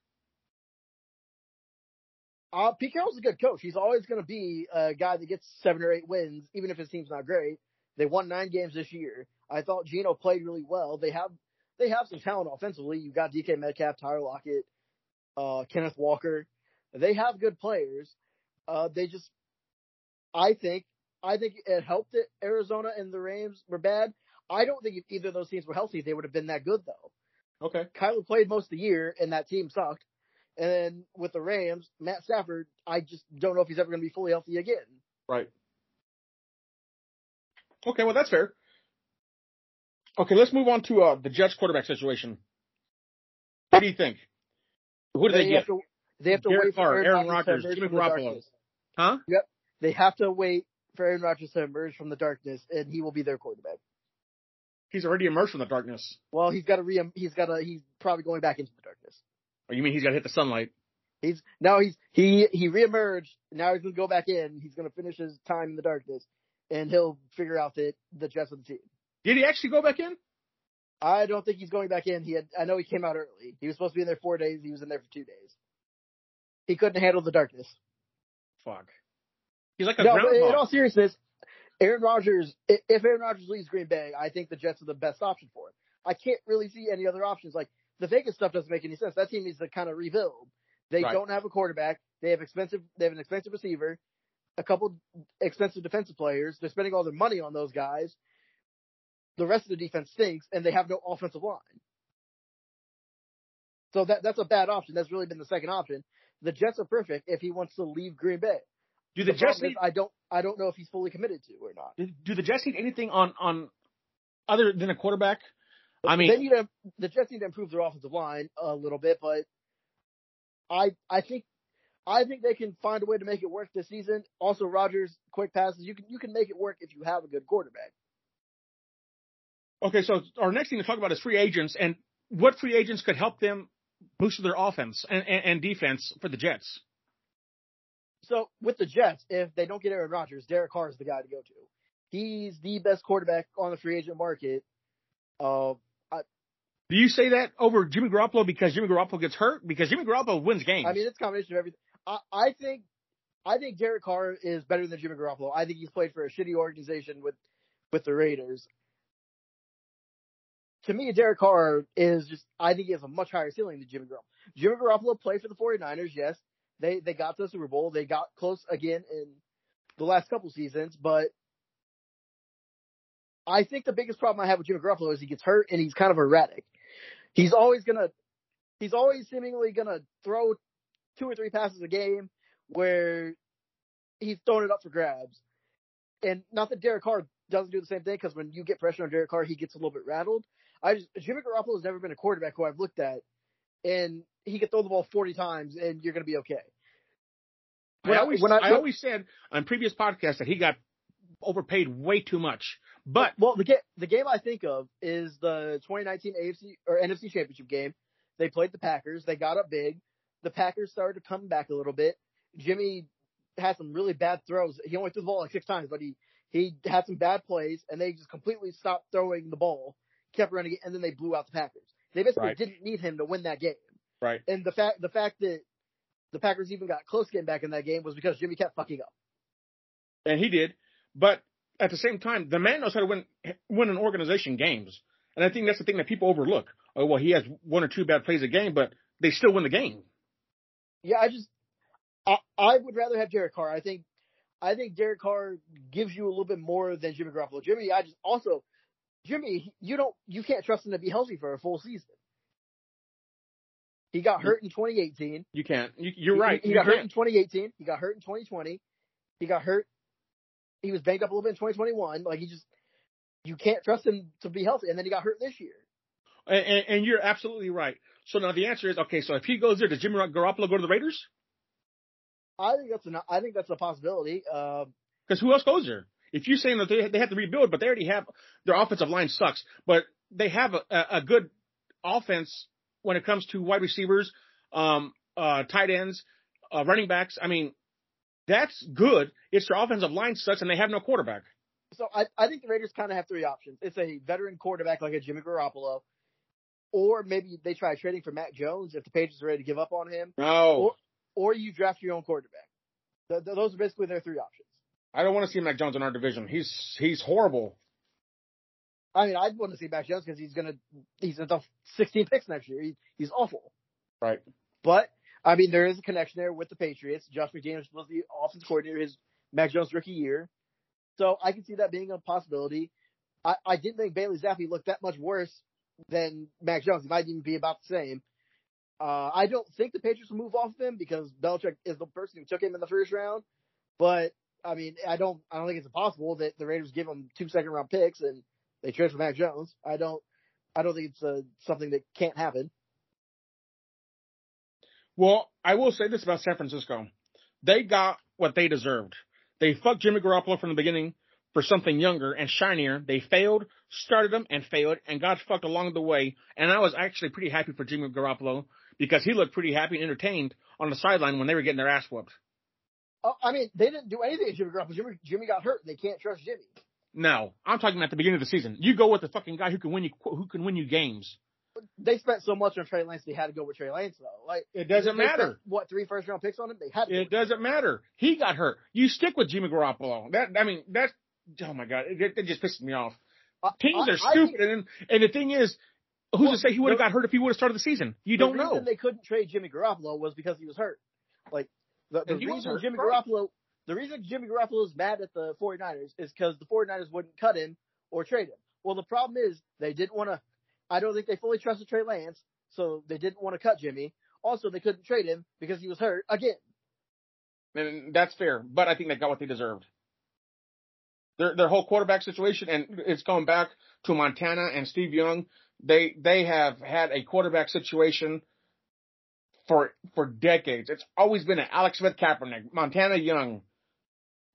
Uh, Pete Carroll's a good coach. He's always going to be a guy that gets seven or eight wins, even if his team's not great. They won nine games this year. I thought Geno played really well. They have they have some talent offensively. You've got DK Metcalf, Tyler Lockett, uh, Kenneth Walker. They have good players. Uh, they just, I think, I think it helped that Arizona and the Rams were bad. I don't think if either of those teams were healthy, they would have been that good though. Okay. Kyler played most of the year, and that team sucked. And then with the Rams, Matt Stafford, I just don't know if he's ever going to be fully healthy again. Right. Okay, well that's fair. Okay, let's move on to uh, the Jets quarterback situation. What do you think? Who do they, get? have to, they have to wait for Carr, Aaron, Rodgers, Rodgers, to emerge Jimmy Garoppolo. Huh? Yep. They have to wait for Aaron Rodgers to emerge from the darkness, and he will be their quarterback. He's already emerged from the darkness. Well, he's got to re. He's got to. He's probably going back into the darkness. Or you mean he's got to hit the sunlight? He's now he's he he reemerged. Now he's gonna go back in. He's gonna finish his time in the darkness, and he'll figure out that the Jets are the team. Did he actually go back in? I don't think he's going back in. He had. I know he came out early. He was supposed to be in there four days. He was in there for two days. He couldn't handle the darkness. Fuck. He's like a No, groundhog. in all seriousness, Aaron Rodgers. If Aaron Rodgers leaves Green Bay, I think the Jets are the best option for him. I can't really see any other options. Like the Vegas stuff doesn't make any sense. That team needs to kind of rebuild. They Right. don't have a quarterback. They have expensive. They have an expensive receiver, a couple expensive defensive players. They're spending all their money on those guys. The rest of the defense stinks, and they have no offensive line. So that that's a bad option. That's really been the second option. The Jets are perfect if he wants to leave Green Bay. Do the The Jets need I don't I don't know if he's fully committed to or not. do the Jets need anything on on other than a quarterback? I mean, they need to the Jets need to improve their offensive line a little bit, but I I think I think they can find a way to make it work this season. Also, Rodgers quick passes you can you can make it work if you have a good quarterback. okay. So our next thing to talk about is free agents and what free agents could help them boost their offense and, and, and defense for the Jets. So with the Jets, if they don't get Aaron Rodgers, Derek Carr is the guy to go to. He's the best quarterback on the free agent market. Uh, I, Do you say that over Jimmy Garoppolo because Jimmy Garoppolo gets hurt? Because Jimmy Garoppolo wins games. I mean, it's a combination of everything. I, I think, I think Derek Carr is better than Jimmy Garoppolo. I think he's played for a shitty organization with, with the Raiders. To me, Derek Carr is just, I think he has a much higher ceiling than Jimmy Garoppolo. Jimmy Garoppolo played for the 49ers, yes. They, they got to the Super Bowl. They got close again in the last couple seasons, but I think the biggest problem I have with Jimmy Garoppolo is he gets hurt and he's kind of erratic. He's always gonna, he's always seemingly gonna throw two or three passes a game where he's throwing it up for grabs. And not that Derek Carr doesn't do the same thing because when you get pressure on Derek Carr, he gets a little bit rattled. I just Jimmy has never been a quarterback who I've looked at, and he could throw the ball forty times and you're gonna be okay. I always, I, always said on previous podcasts that he got overpaid way too much. But well, the game the game I think of is the 2019 AFC or NFC Championship game. They played the Packers. They got up big. The Packers started to come back a little bit. Jimmy had some really bad throws. He only threw the ball like six times, but he he had some bad plays, and they just completely stopped throwing the ball, kept running it, and then they blew out the Packers. They basically Right. didn't need him to win that game. Right. And the fact the fact that the Packers even got close getting back in that game was because Jimmy kept fucking up. and he did. But at the same time, the man knows how to win win an organization games, and I think that's the thing that people overlook. Oh well, he has one or two bad plays a game, but they still win the game. Yeah, I just I, I would rather have Derek Carr. I think I think Derek Carr gives you a little bit more than Jimmy Garoppolo. Jimmy, I just also Jimmy, you don't you can't trust him to be healthy for a full season. He got hurt in 2018. You can't. You, you're He- right. He, You got hurt can't. in 2018. He got hurt in 2020. He got hurt. He was banged up a little bit in 2021. Like he just, you can't trust him to be healthy. And then he got hurt this year. And, and, and you're absolutely right. So now the answer is okay. So if he goes there, does Jimmy Garoppolo go to the Raiders? I think that's an, I think that's a possibility. Um, Because who else goes there? If you're saying that they they have to rebuild, but they already have their offensive line sucks, but they have a, a a good offense when it comes to wide receivers, um, uh, tight ends, uh, running backs. I mean, that's good. It's their offensive line sucks, and they have no quarterback. so I, I think the Raiders kind of have three options. It's a veteran quarterback like a Jimmy Garoppolo, or maybe they try trading for Mac Jones if the Patriots are ready to give up on him, No, or, or you draft your own quarterback. Th- th- those are basically their three options. I don't want to see Mac Jones in our division. He's he's horrible. I mean, I'd want to see Mac Jones because he's gonna he's at the 16 picks next year. He, he's awful. Right. But I mean, there is a connection there with the Patriots. Josh McDaniels was the offensive coordinator his Mac Jones rookie year, so I can see that being a possibility. I, I didn't think Bailey Zappe looked that much worse than Mac Jones. He might even be about the same. Uh, I don't think the Patriots will move off of him because Belichick is the person who took him in the first round. But I mean, I don't, I don't think it's impossible that the Raiders give him two second round picks and they trade for Mac Jones. I don't, I don't think it's uh, something that can't happen. Well, I will say this about San Francisco. They got what they deserved. They fucked Jimmy Garoppolo from the beginning for something younger and shinier. They failed, started him and failed and got fucked along the way. And I was actually pretty happy for Jimmy Garoppolo because he looked pretty happy and entertained on the sideline when they were getting their ass whooped. Oh, I mean, they didn't do anything to Jimmy Garoppolo. Jimmy, Jimmy got hurt. They can't trust Jimmy. No, I'm talking at the beginning of the season. You go with the fucking guy who can win you who can win you games. They spent so much on Trey Lance, they had to go with Trey Lance though. Like It doesn't they matter. what three first round picks on him? They had to. It doesn't matter. He got hurt. You stick with Jimmy Garoppolo. That I mean that's oh my god, it, it just pisses me off. Teams I- are I stupid, think- and and the thing is, who's Well, to say he would have got hurt if he would have started the season? You the don't reason know. they couldn't trade Jimmy Garoppolo was because he was hurt. Like the, the And he was reason hurt, Jimmy right. Garoppolo, the reason Jimmy Garoppolo is mad at the 49ers is because the 49ers wouldn't cut him or trade him. Well, the problem is they didn't want to. I don't think they fully trusted Trey Lance, so they didn't want to cut Jimmy. Also, they couldn't trade him because he was hurt again. And that's fair, but I think they got what they deserved. Their their whole quarterback situation, and it's going back to Montana and Steve Young. They they have had a quarterback situation for for decades. It's always been an Alex Smith, Kaepernick, Montana Young,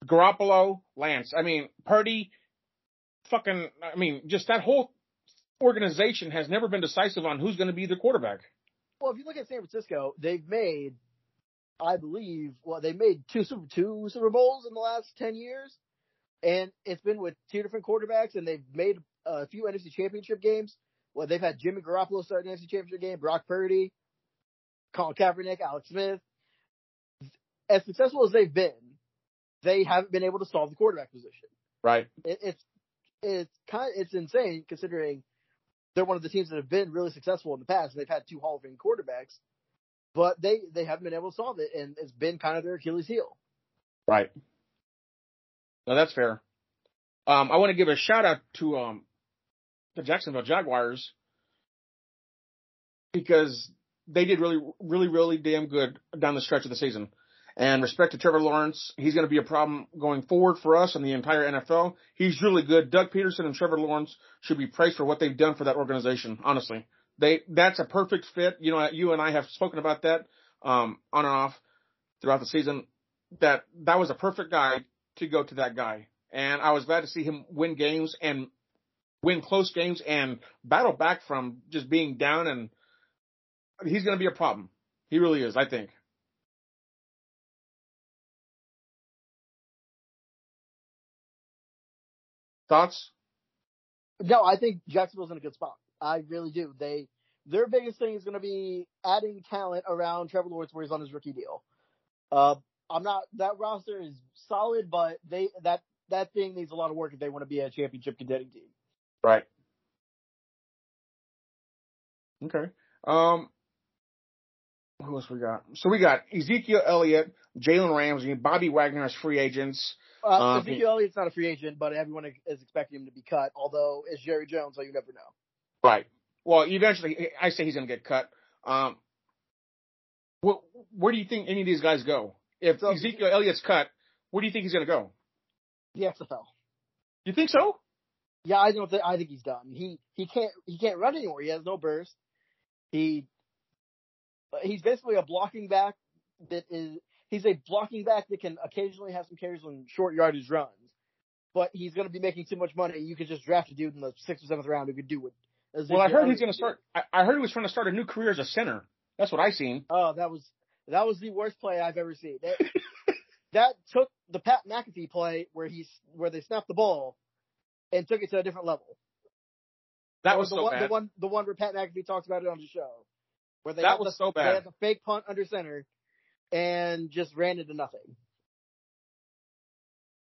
Garoppolo, Lance. I mean Purdy, fucking. I mean, just that whole organization has never been decisive on who's going to be the quarterback. Well, if you look at San Francisco, they've made, I believe, well, they made two Super two Super Bowls in the last ten years, and it's been with two different quarterbacks, and they've made a few NFC Championship games. Well, they've had Jimmy Garoppolo start an NFC Championship game, Brock Purdy, Colin Kaepernick, Alex Smith. As successful as they've been, they haven't been able to solve the quarterback position. Right. It, it's it's kind of, it's insane considering they're one of the teams that have been really successful in the past. and They've had two Hall of Fame quarterbacks, but they they haven't been able to solve it, and it's been kind of their Achilles heel. Right. No, that's fair. Um, I want to give a shout out to um, the Jacksonville Jaguars because they did really, really, really damn good down the stretch of the season. And respect to Trevor Lawrence, he's going to be a problem going forward for us and the entire NFL. He's really good. Doug Pederson and Trevor Lawrence should be praised for what they've done for that organization. Honestly, they that's a perfect fit. You know, you and I have spoken about that um, on and off throughout the season. That that was a perfect guy to go to that guy, and I was glad to see him win games and win close games and battle back from just being down. And he's going to be a problem. He really is. I think. Thoughts? No, I think Jacksonville's in a good spot. I really do. They their biggest thing is going to be adding talent around Trevor Lawrence where he's on his rookie deal. Uh, I'm not that roster is solid, but they that that thing needs a lot of work if they want to be a championship contending team. Right. Okay. Um, who else we got? So we got Ezekiel Elliott, Jalen Ramsey, Bobby Wagner as free agents. Uh, Um, Ezekiel Elliott's not a free agent, but everyone is expecting him to be cut. Although it's Jerry Jones, so you never know. Right. Well, eventually, I say he's going to get cut. Um, Where, where do you think any of these guys go? If So- Ezekiel Elliott's cut, where do you think he's going to go? The XFL. You think so? Yeah, I don't think I think he's done. He he can't he can't run anymore. He has no burst. He he's basically a blocking back that is he's a blocking back that can occasionally have some carries on short yardage runs. But he's going to be making too much money. You could just draft a dude in the sixth or seventh round who could do what. Well, I heard he's going to start. I, I heard he was trying to start a new career as a center. That's what I seen. Oh, that was that was the worst play I've ever seen. That, *laughs* that took the Pat McAfee play where he's where they snapped the ball and took it to a different level. That was the so one, bad. The one, the one where Pat McAfee talks about it on the show, where they That was the, so They had the fake punt under center and just ran into nothing.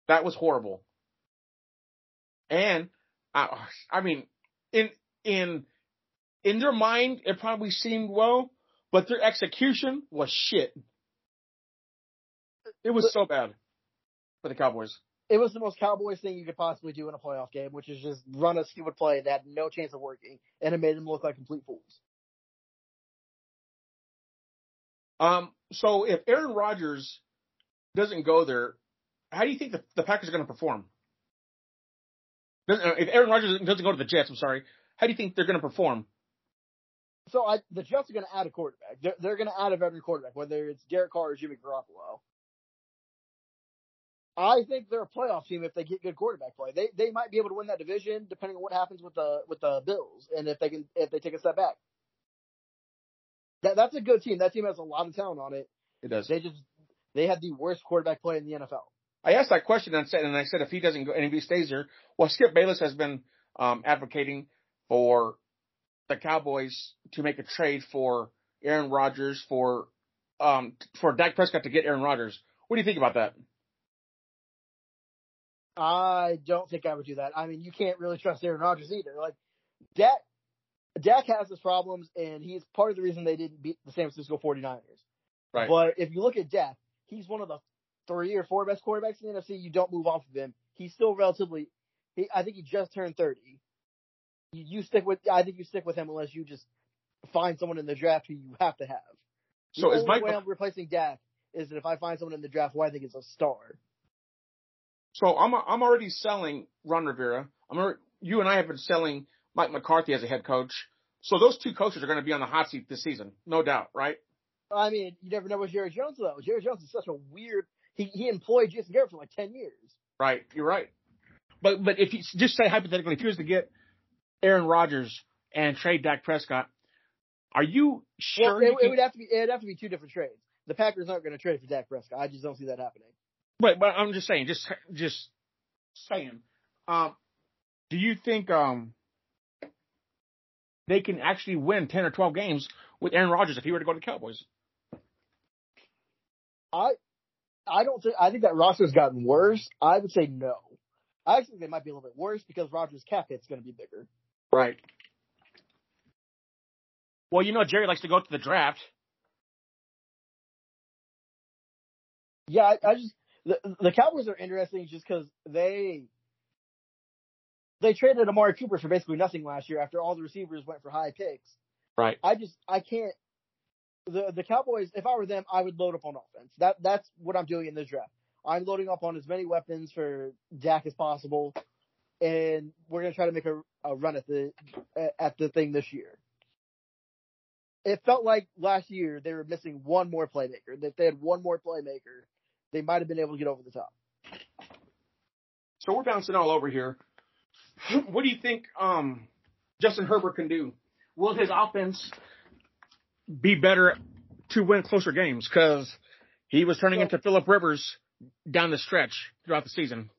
That was horrible. And I, I mean, in in in their mind, it probably seemed well, but their execution was shit. It was so bad for the Cowboys. It was the most Cowboys thing you could possibly do in a playoff game, which is just run a stupid play that had no chance of working, and it made them look like complete fools. Um, so if Aaron Rodgers doesn't go there, how do you think the, the Packers are going to perform? Uh, If Aaron Rodgers doesn't go to the Jets, I'm sorry, how do you think they're going to perform? So I, the Jets are going to add a quarterback. They're, they're going to add a veteran quarterback, whether it's Derek Carr or Jimmy Garoppolo. I think they're a playoff team if they get good quarterback play. They they might be able to win that division depending on what happens with the with the Bills and if they can if they take a step back. That that's a good team. That team has a lot of talent on it. It does. They just they had the worst quarterback play in the NFL. I asked that question and said, and I said if he doesn't go and if he stays there, well, Skip Bayless has been um, advocating for the Cowboys to make a trade for Aaron Rodgers for um for Dak Prescott to get Aaron Rodgers. What do you think about that? I don't think I would do that. I mean, you can't really trust Aaron Rodgers either. Like Dak, Dak has his problems, and he's part of the reason they didn't beat the San Francisco 49ers. Right. But if you look at Dak, he's one of the three or four best quarterbacks in the NFC. You don't move off of him. He's still relatively. He, I think he just turned 30. You, you stick with. I think you stick with him unless you just find someone in the draft who you have to have. The So is way I'm replacing Dak is that if I find someone in the draft who I think is a star. So I'm I'm already selling Ron Rivera. I'm already, you and I have been selling Mike McCarthy as a head coach. So those two coaches are going to be on the hot seat this season, no doubt, right? I mean, you never know with Jerry Jones though. Jerry Jones is such a weird. He he employed Jason Garrett for like ten years. Right, you're right. But but if you just say hypothetically, if he was to get Aaron Rodgers and trade Dak Prescott, are you sure? Well, it, it would have to be. It'd have to be two different trades. The Packers aren't going to trade for Dak Prescott. I just don't see that happening. But but I'm just saying, just just saying. Um, do you think um they can actually win ten or twelve games with Aaron Rodgers if he were to go to the Cowboys? I I don't think. I think that roster's gotten worse. I would say no. I actually think they might be a little bit worse because Rodgers' cap hit's going to be bigger. Right. Well, you know Jerry likes to go to the draft. Yeah, I, I just the the Cowboys are interesting just because they they traded Amari Cooper for basically nothing last year after all the receivers went for high picks. Right. I just I can't. The the Cowboys, if I were them, I would load up on offense. That that's what I'm doing in this draft. I'm loading up on as many weapons for Dak as possible, and we're gonna try to make a, a run at the at the thing this year. It felt like last year they were missing one more playmaker. If they had one more playmaker, they might have been able to get over the top. So we're bouncing all over here. What do you think um, Justin Herbert can do? Will his offense be better to win closer games? Because he was turning So- into Philip Rivers down the stretch throughout the season.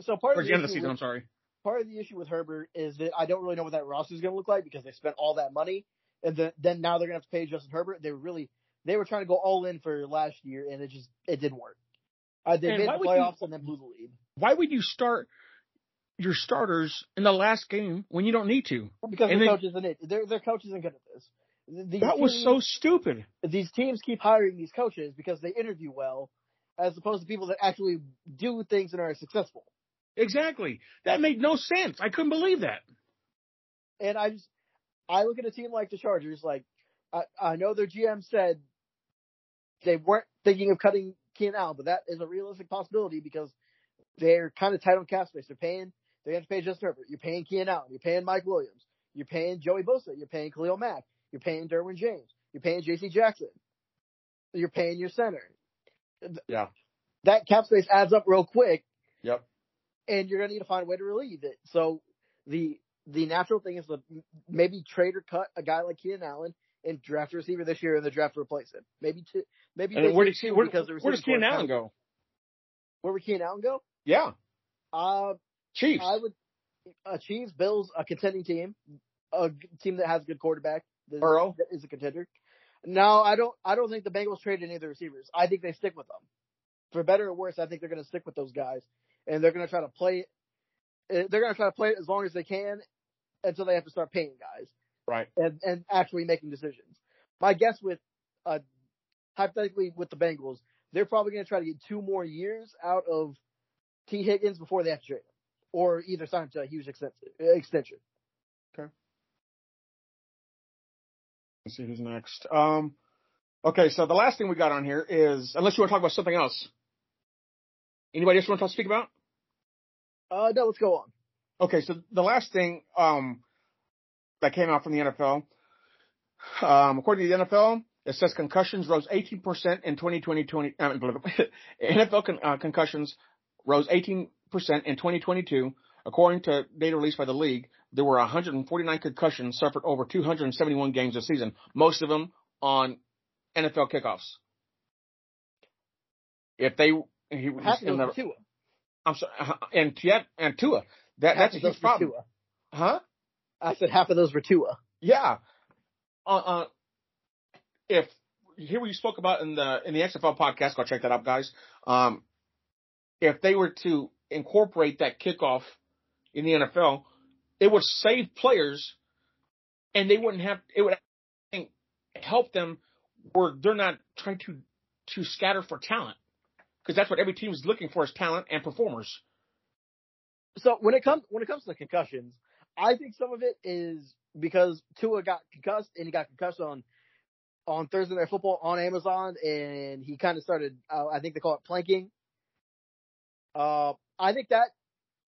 So part Or of the end of the issue season, with- I'm sorry. part of the issue with Herbert is that I don't really know what that roster is going to look like because they spent all that money, and then then now they're going to have to pay Justin Herbert. They were really they were trying to go all in for last year, and it just it didn't work. Uh, they And made the would you- playoffs and then blew the lead Why would you start your starters in the last game when you don't need to? because And their coach isn't it. Their their coach isn't good at this. These That was so stupid. These teams keep hiring these coaches because they interview well, as opposed to people that actually do things and are successful. Exactly. That made no sense. I couldn't believe that. And I just, I look at a team like the Chargers, like, I, I know their GM said they weren't thinking of cutting Keenan Allen, but that is a realistic possibility because they're kind of tight on cap space. They're paying, they have to pay Justin Herbert. You're paying Keenan Allen. You're paying Mike Williams. You're paying Joey Bosa. You're paying Khalil Mack. You're paying Derwin James. You're paying J.C. Jackson. You're paying your center. Yeah. That cap space adds up real quick, Yep. and you're gonna need to find a way to relieve it. So the the natural thing is to maybe trade or cut a guy like Keenan Allen and draft a receiver this year and the draft to replace him. Maybe two, maybe where do does he, two where, because the where does Keenan Allen go? Where would Keenan Allen go? Yeah. Uh, Chiefs. I would uh, Chiefs, Bills, a contending team, a team that has a good quarterback. That, Burrow? that is a contender. No, I don't. I don't think the Bengals trade any of the receivers. I think they stick with them. For better or worse, I think they're going to stick with those guys, and they're going to try to play. eh, They're going to try to play it as long as they can until they have to start paying guys Right. and and actually making decisions. My guess with uh hypothetically with the Bengals, they're probably going to try to get two more years out of Tee Higgins before they have to trade him, or either sign him to a huge extension. extension. Let's see who's next. Um, okay, so the last thing we got on here is, unless you want to talk about something else. Anybody else want to speak about? Uh, no, let's go on. Okay, so the last thing um, that came out from the NFL, um, according to the NFL, it says concussions rose 18% in 2020. 20, uh, *laughs* NFL con- uh, concussions rose 18% in 2022. According to data released by the league, there were 149 concussions suffered over 271 games this season, most of them on NFL kickoffs. If they, he, Half of in the- Tua. I'm sorry, uh, and Tua, and Tua, that Half that's a huge problem, Tua. huh? I said half of those were Tua. Yeah. Uh, uh, if here we spoke about in the in the XFL podcast, go check that out, guys. Um, if they were to incorporate that kickoff in the NFL, it would save players, and they wouldn't have. It would help them where they're not trying to to scatter for talent because that's what every team is looking for is talent and performers. So when it comes when it comes to the concussions, I think some of it is because Tua got concussed and he got concussed on on Thursday Night Football on Amazon, and he kind of started. Uh, I think they call it planking. Uh, I think that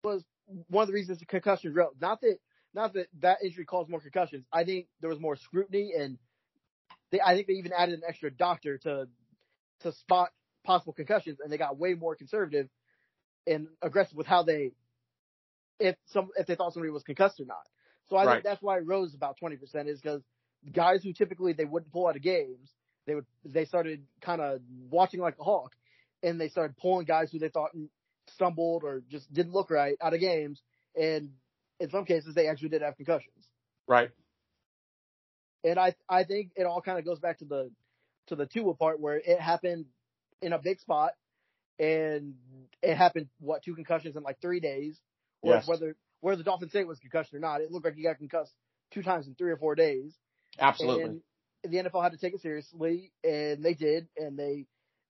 was one of the reasons the concussion rose. Not that not that that injury caused more concussions. I think there was more scrutiny, and they, I think they even added an extra doctor to to spot possible concussions, and they got way more conservative and aggressive with how they if some if they thought somebody was concussed or not. So I Right. think that's why it rose about twenty percent is because guys who typically they wouldn't pull out of games, they would they started kind of watching like a hawk, and they started pulling guys who they thought stumbled or just didn't look right out of games, and in some cases they actually did have concussions. Right. And I I think it all kind of goes back to the to the Tua part where it happened in a big spot, and it happened what two concussions in like three days, or Yes. whether whether the Dolphins say it was concussion or not, it looked like he got concussed two times in three or four days. Absolutely. And the NFL had to take it seriously, and they did. And they,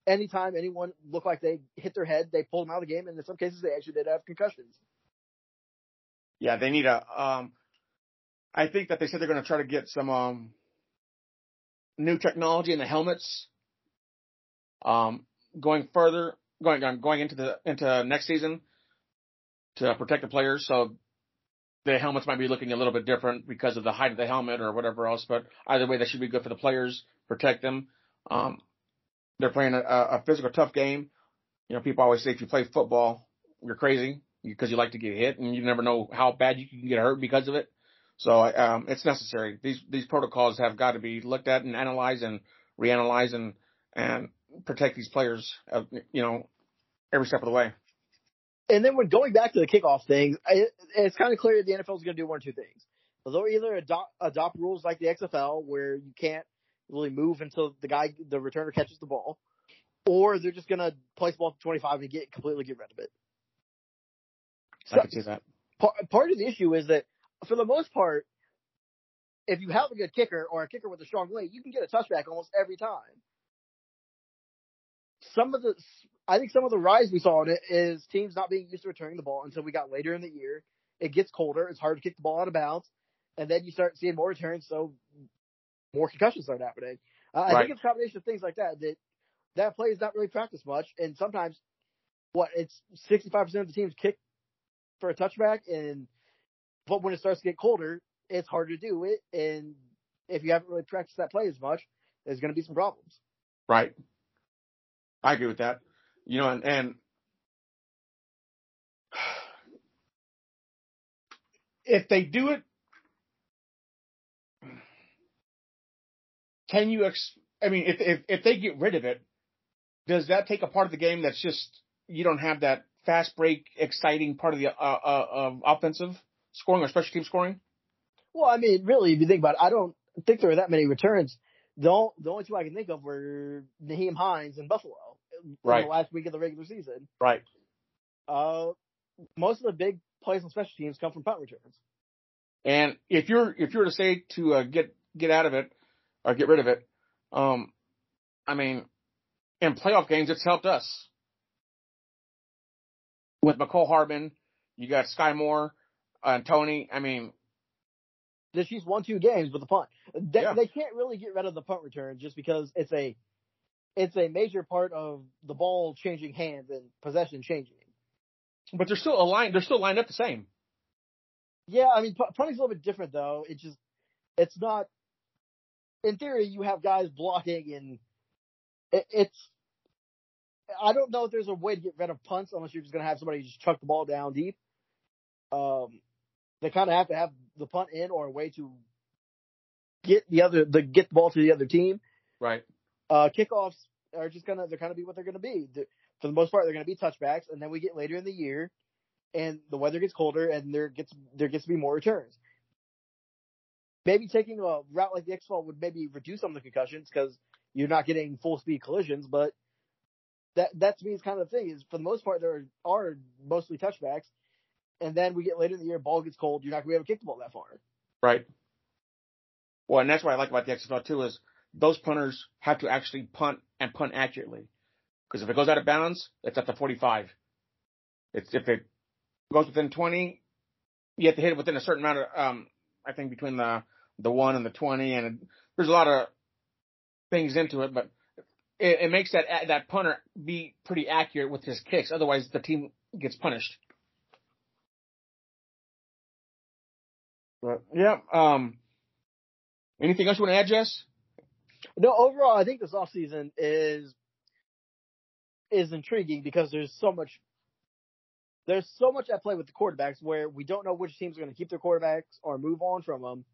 anytime anyone looked like they hit their head, they pulled them out of the game. And in some cases, they actually did have concussions. Yeah, they need a. Um, I think that they said they're going to try to get some um, new technology in the helmets. Um, going further, going going into the into next season to protect the players. So the helmets might be looking a little bit different because of the height of the helmet or whatever else. But either way, that should be good for the players, protect them. Um, they're playing a, a physical, tough game. You know, people always say if you play football, you're crazy because you like to get hit and you never know how bad you can get hurt because of it. So um, it's necessary. These these protocols have got to be looked at and analyzed and reanalyzed and and protect these players. Uh, you know, every step of the way. And then when going back to the kickoff thing, it, it's kind of clear that the NFL is going to do one or two things. They'll either adopt, adopt rules like the XFL where you can't really move until the guy, the returner catches the ball, or they're just going to place the ball to 25 and get completely get rid of it. I can see that. Part, part of the issue is that for the most part, if you have a good kicker or a kicker with a strong leg, you can get a touchback almost every time. Some of the, I think some of the rise we saw in it is teams not being used to returning the ball until we got later in the year. It gets colder. It's hard to kick the ball out of bounds. And then you start seeing more returns. So more concussions start happening. Uh, I Right. think it's a combination of things like that that that play is not really practiced much, and sometimes what it's 65% of the teams kick for a touchback, and but when it starts to get colder, it's hard to do it, and if you haven't really practiced that play as much, there's going to be some problems. Right. I agree with that. You know, and, and *sighs* if they do it, can you? Ex- I mean, if if if they get rid of it, does that take a part of the game that's just you don't have that fast break, exciting part of the uh, uh, offensive scoring or special team scoring? Well, I mean, really, if you think about it, I don't think there were that many returns. The, only, the only two I can think of were Nyheim Hines and Buffalo right. in the last week of the regular season. Right. Uh, most of the big plays on special teams come from punt returns. And if you're if you're to say to uh, get get out of it or get rid of it, um, I mean, in playoff games, it's helped us. With Mecole Hardman, you got Skyy Moore, uh, Toney. I mean, the Chiefs won two games with the punt. They, Yeah. they can't really get rid of the punt return just because it's a it's a major part of the ball changing hands and possession changing. but they're still aligned. They're still lined up the same. Yeah, I mean, punting's a little bit different though. It just, it's not. In theory, you have guys blocking, and it, it's. I don't know if there's a way to get rid of punts unless you're just gonna have somebody just chuck the ball down deep. Um, they kind of have to have the punt in or a way to get the other the get the ball to the other team. Right. Uh, kickoffs are just gonna they're gonna be what they're gonna be. The- For the most part, they're gonna be touchbacks, and then we get later in the year, and the weather gets colder, and there gets there gets to be more returns. Maybe taking a route like the XFL would maybe reduce some of the concussions because you're not getting full speed collisions, but that that to me is kind of the thing. Is for the most part there are mostly touchbacks, and then we get later in the year, ball gets cold, you're not gonna be able to kick the ball that far. Right. Well, and that's what I like about the XFL too is those punters have to actually punt and punt accurately. Because if it goes out of bounds, it's at the 45. It's if it goes within 20, you have to hit it within a certain amount of, um, I think between the the one and the 20, and it, there's a lot of things into it, but it, it makes that that punter be pretty accurate with his kicks. Otherwise, the team gets punished. But yeah, um, anything else you want to add, Jess? No, overall, I think this offseason is is intriguing because there's so much there's so much at play with the quarterbacks where we don't know which teams are going to keep their quarterbacks or move on from them,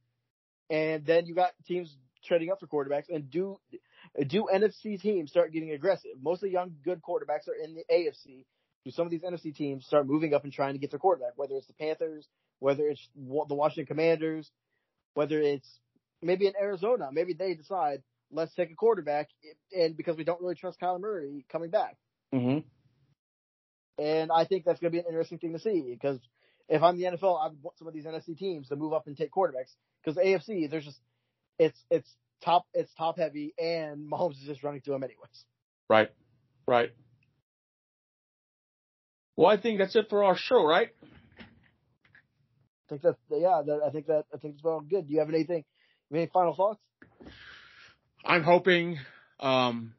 and then you got teams trading up for quarterbacks. And do do NFC teams start getting aggressive? Most of the young good quarterbacks are in the AFC. Do some of these NFC teams start moving up and trying to get their quarterback? Whether it's the Panthers, whether it's the Washington Commanders, whether it's maybe in Arizona, maybe they decide let's take a quarterback, and because we don't really trust Kyler Murray coming back. Mm-hmm. And I think that's going to be an interesting thing to see because if I'm the NFL, I want some of these NFC teams to move up and take quarterbacks because the AFC, there's just it's it's top it's top heavy, and Mahomes is just running through them anyways. Right. Right. Well, I think that's it for our show, right? I think that's yeah. That, I think that I think it's all good. Do you have anything? Any final thoughts? I'm hoping um,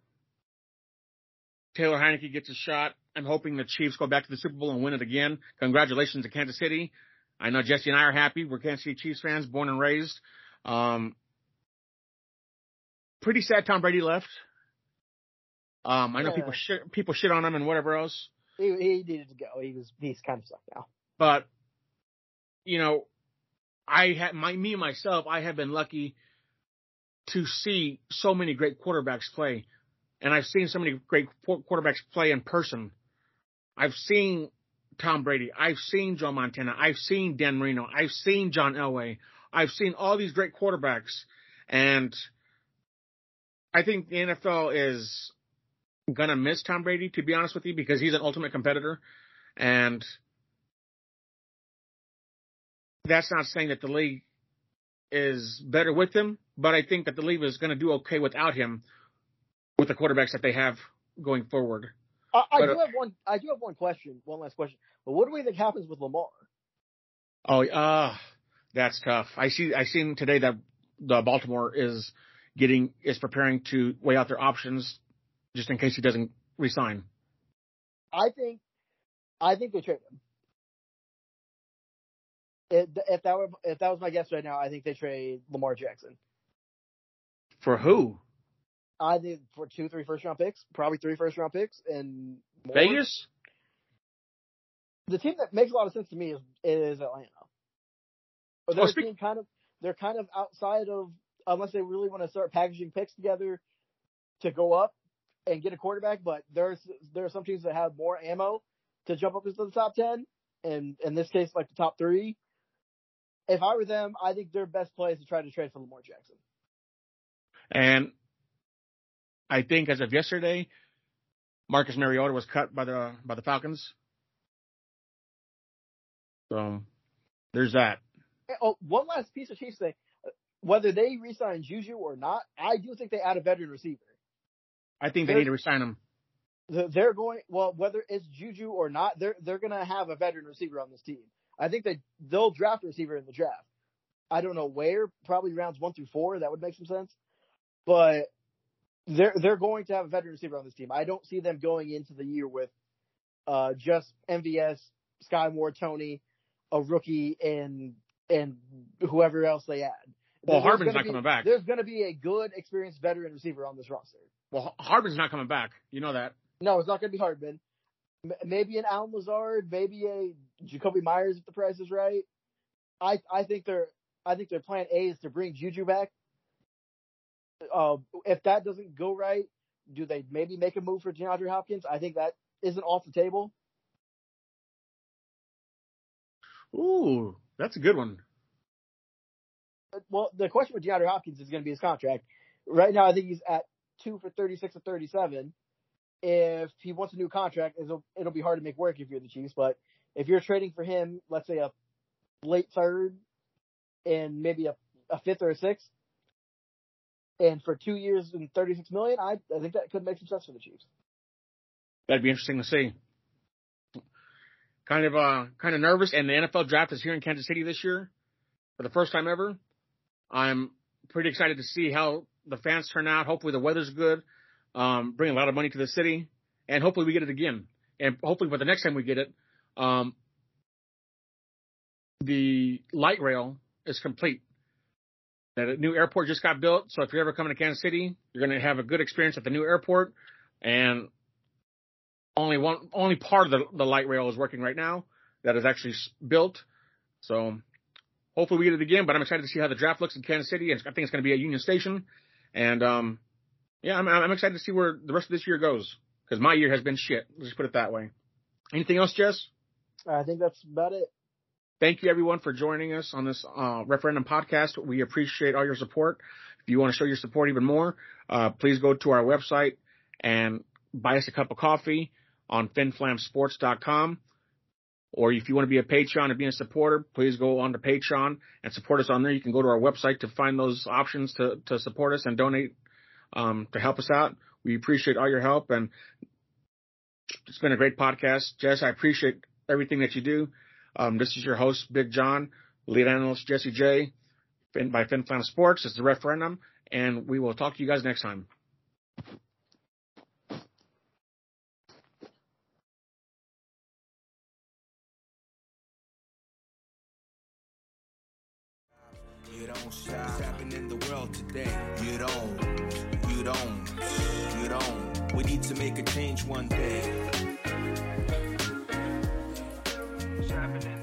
Taylor Heinicke gets a shot. I'm hoping the Chiefs go back to the Super Bowl and win it again. Congratulations to Kansas City. I know Jesse and I are happy. We're Kansas City Chiefs fans, born and raised. Um, pretty sad Tom Brady left. Um, I know Yeah. people shit, people shit on him and whatever else, He, he needed to go. He was he's kind of stuck now. but you know, I had my me myself. I have been lucky to see so many great quarterbacks play, and I've seen so many great qu- quarterbacks play in person. I've seen Tom Brady. I've seen Joe Montana. I've seen Dan Marino. I've seen John Elway. I've seen all these great quarterbacks, and I think the NFL is gonna miss Tom Brady, to be honest with you, because he's an ultimate competitor, and that's not saying that the league is better with him, but I think that the league is going to do okay without him with the quarterbacks that they have going forward. I, I But, do uh, have one. I do have one question. One last question. But what do we think happens with Lamar? Oh, uh, that's tough. I see. I seen today that the Baltimore is getting is preparing to weigh out their options just in case he doesn't resign? I think, I think they trade him. If, if that were if that was my guess right now, I think they trade Lamar Jackson. For who? I think for two, three first round picks, probably three first round picks, and more. Vegas? The team that makes a lot of sense to me is is Atlanta. Or they're Oh, speak- kind of they're kind of outside of unless they really want to start packaging picks together to go up and get a quarterback. But there's there are some teams that have more ammo to jump up into the top ten, and in this case, like the top three. If I were them, I think their best play is to try to trade for Lamar Jackson. And I think as of yesterday, Marcus Mariota was cut by the by the Falcons. So there's that. Oh, one last piece of Chiefs thing. Whether they re-sign Juju or not, I do think they add a veteran receiver. I think they There's- need to resign him. They're going well, whether it's Juju or not. They're they're going to have a veteran receiver on this team. I think they they'll draft a receiver in the draft. I don't know where, probably rounds one through four. That would make some sense. But they're they're going to have a veteran receiver on this team. I don't see them going into the year with uh, just MVS, Skyy Moore, Toney, a rookie, and and whoever else they add. Well, There's Hardman's not be- coming back. There's going to be a good, experienced veteran receiver on this roster. Well, Hardman's not coming back. You know that. No, it's not going to be Hardman. M- Maybe an Allen Lazard, maybe a Jakobi Meyers if the price is right. I I think their I think their plan A is to bring Juju back. Uh, if that doesn't go right, do they maybe make a move for DeAndre Hopkins? I think that isn't off the table. Ooh, that's a good one. Well, the question with DeAndre Hopkins is going to be his contract. Right now, I think he's at two for thirty six or thirty seven. If he wants a new contract, it'll it'll be hard to make work if you're the Chiefs. But if you're trading for him, let's say a late third and maybe a, a fifth or a sixth, and for two years and thirty six million, I I think that could make some sense for the Chiefs. That'd be interesting to see. Kind of uh kind of nervous and the NFL draft is here in Kansas City this year for the first time ever. I'm pretty excited to see how the fans turn out. Hopefully the weather's good. Um bring a lot of money to the city and hopefully we get it again. And hopefully by the next time we get it, um the light rail is complete. That a new airport just got built, so if you're ever coming to Kansas City, you're going to have a good experience at the new airport and only one only part of the, the light rail is working right now that is actually built. So hopefully we get it again. But I'm excited to see how the draft looks in Kansas City. And I think it's going to be at Union Station. And um, yeah, I'm, I'm excited to see where the rest of this year goes because my year has been shit. Let's just put it that way. Anything else, Jess? I think that's about it. Thank you everyone for joining us on this uh, Ref Horrendumb podcast. We appreciate all your support. If you want to show your support even more, uh, please go to our website and buy us a cup of coffee on finflamsports.com. Or if you want to be a Patreon and be a supporter, please go on to Patreon and support us on there. You can go to our website to find those options to, to support us and donate um, to help us out. We appreciate all your help and it's been a great podcast. Jess, I appreciate everything that you do. Um, this is your host, Big John, lead analyst Jesse J, by FinFlam Sports. It's the Ref Horrendumb, and we will talk to you guys next time. You don't stop. What's happening in the world today? You don't. You don't. You don't. We need to make a change one day. happening.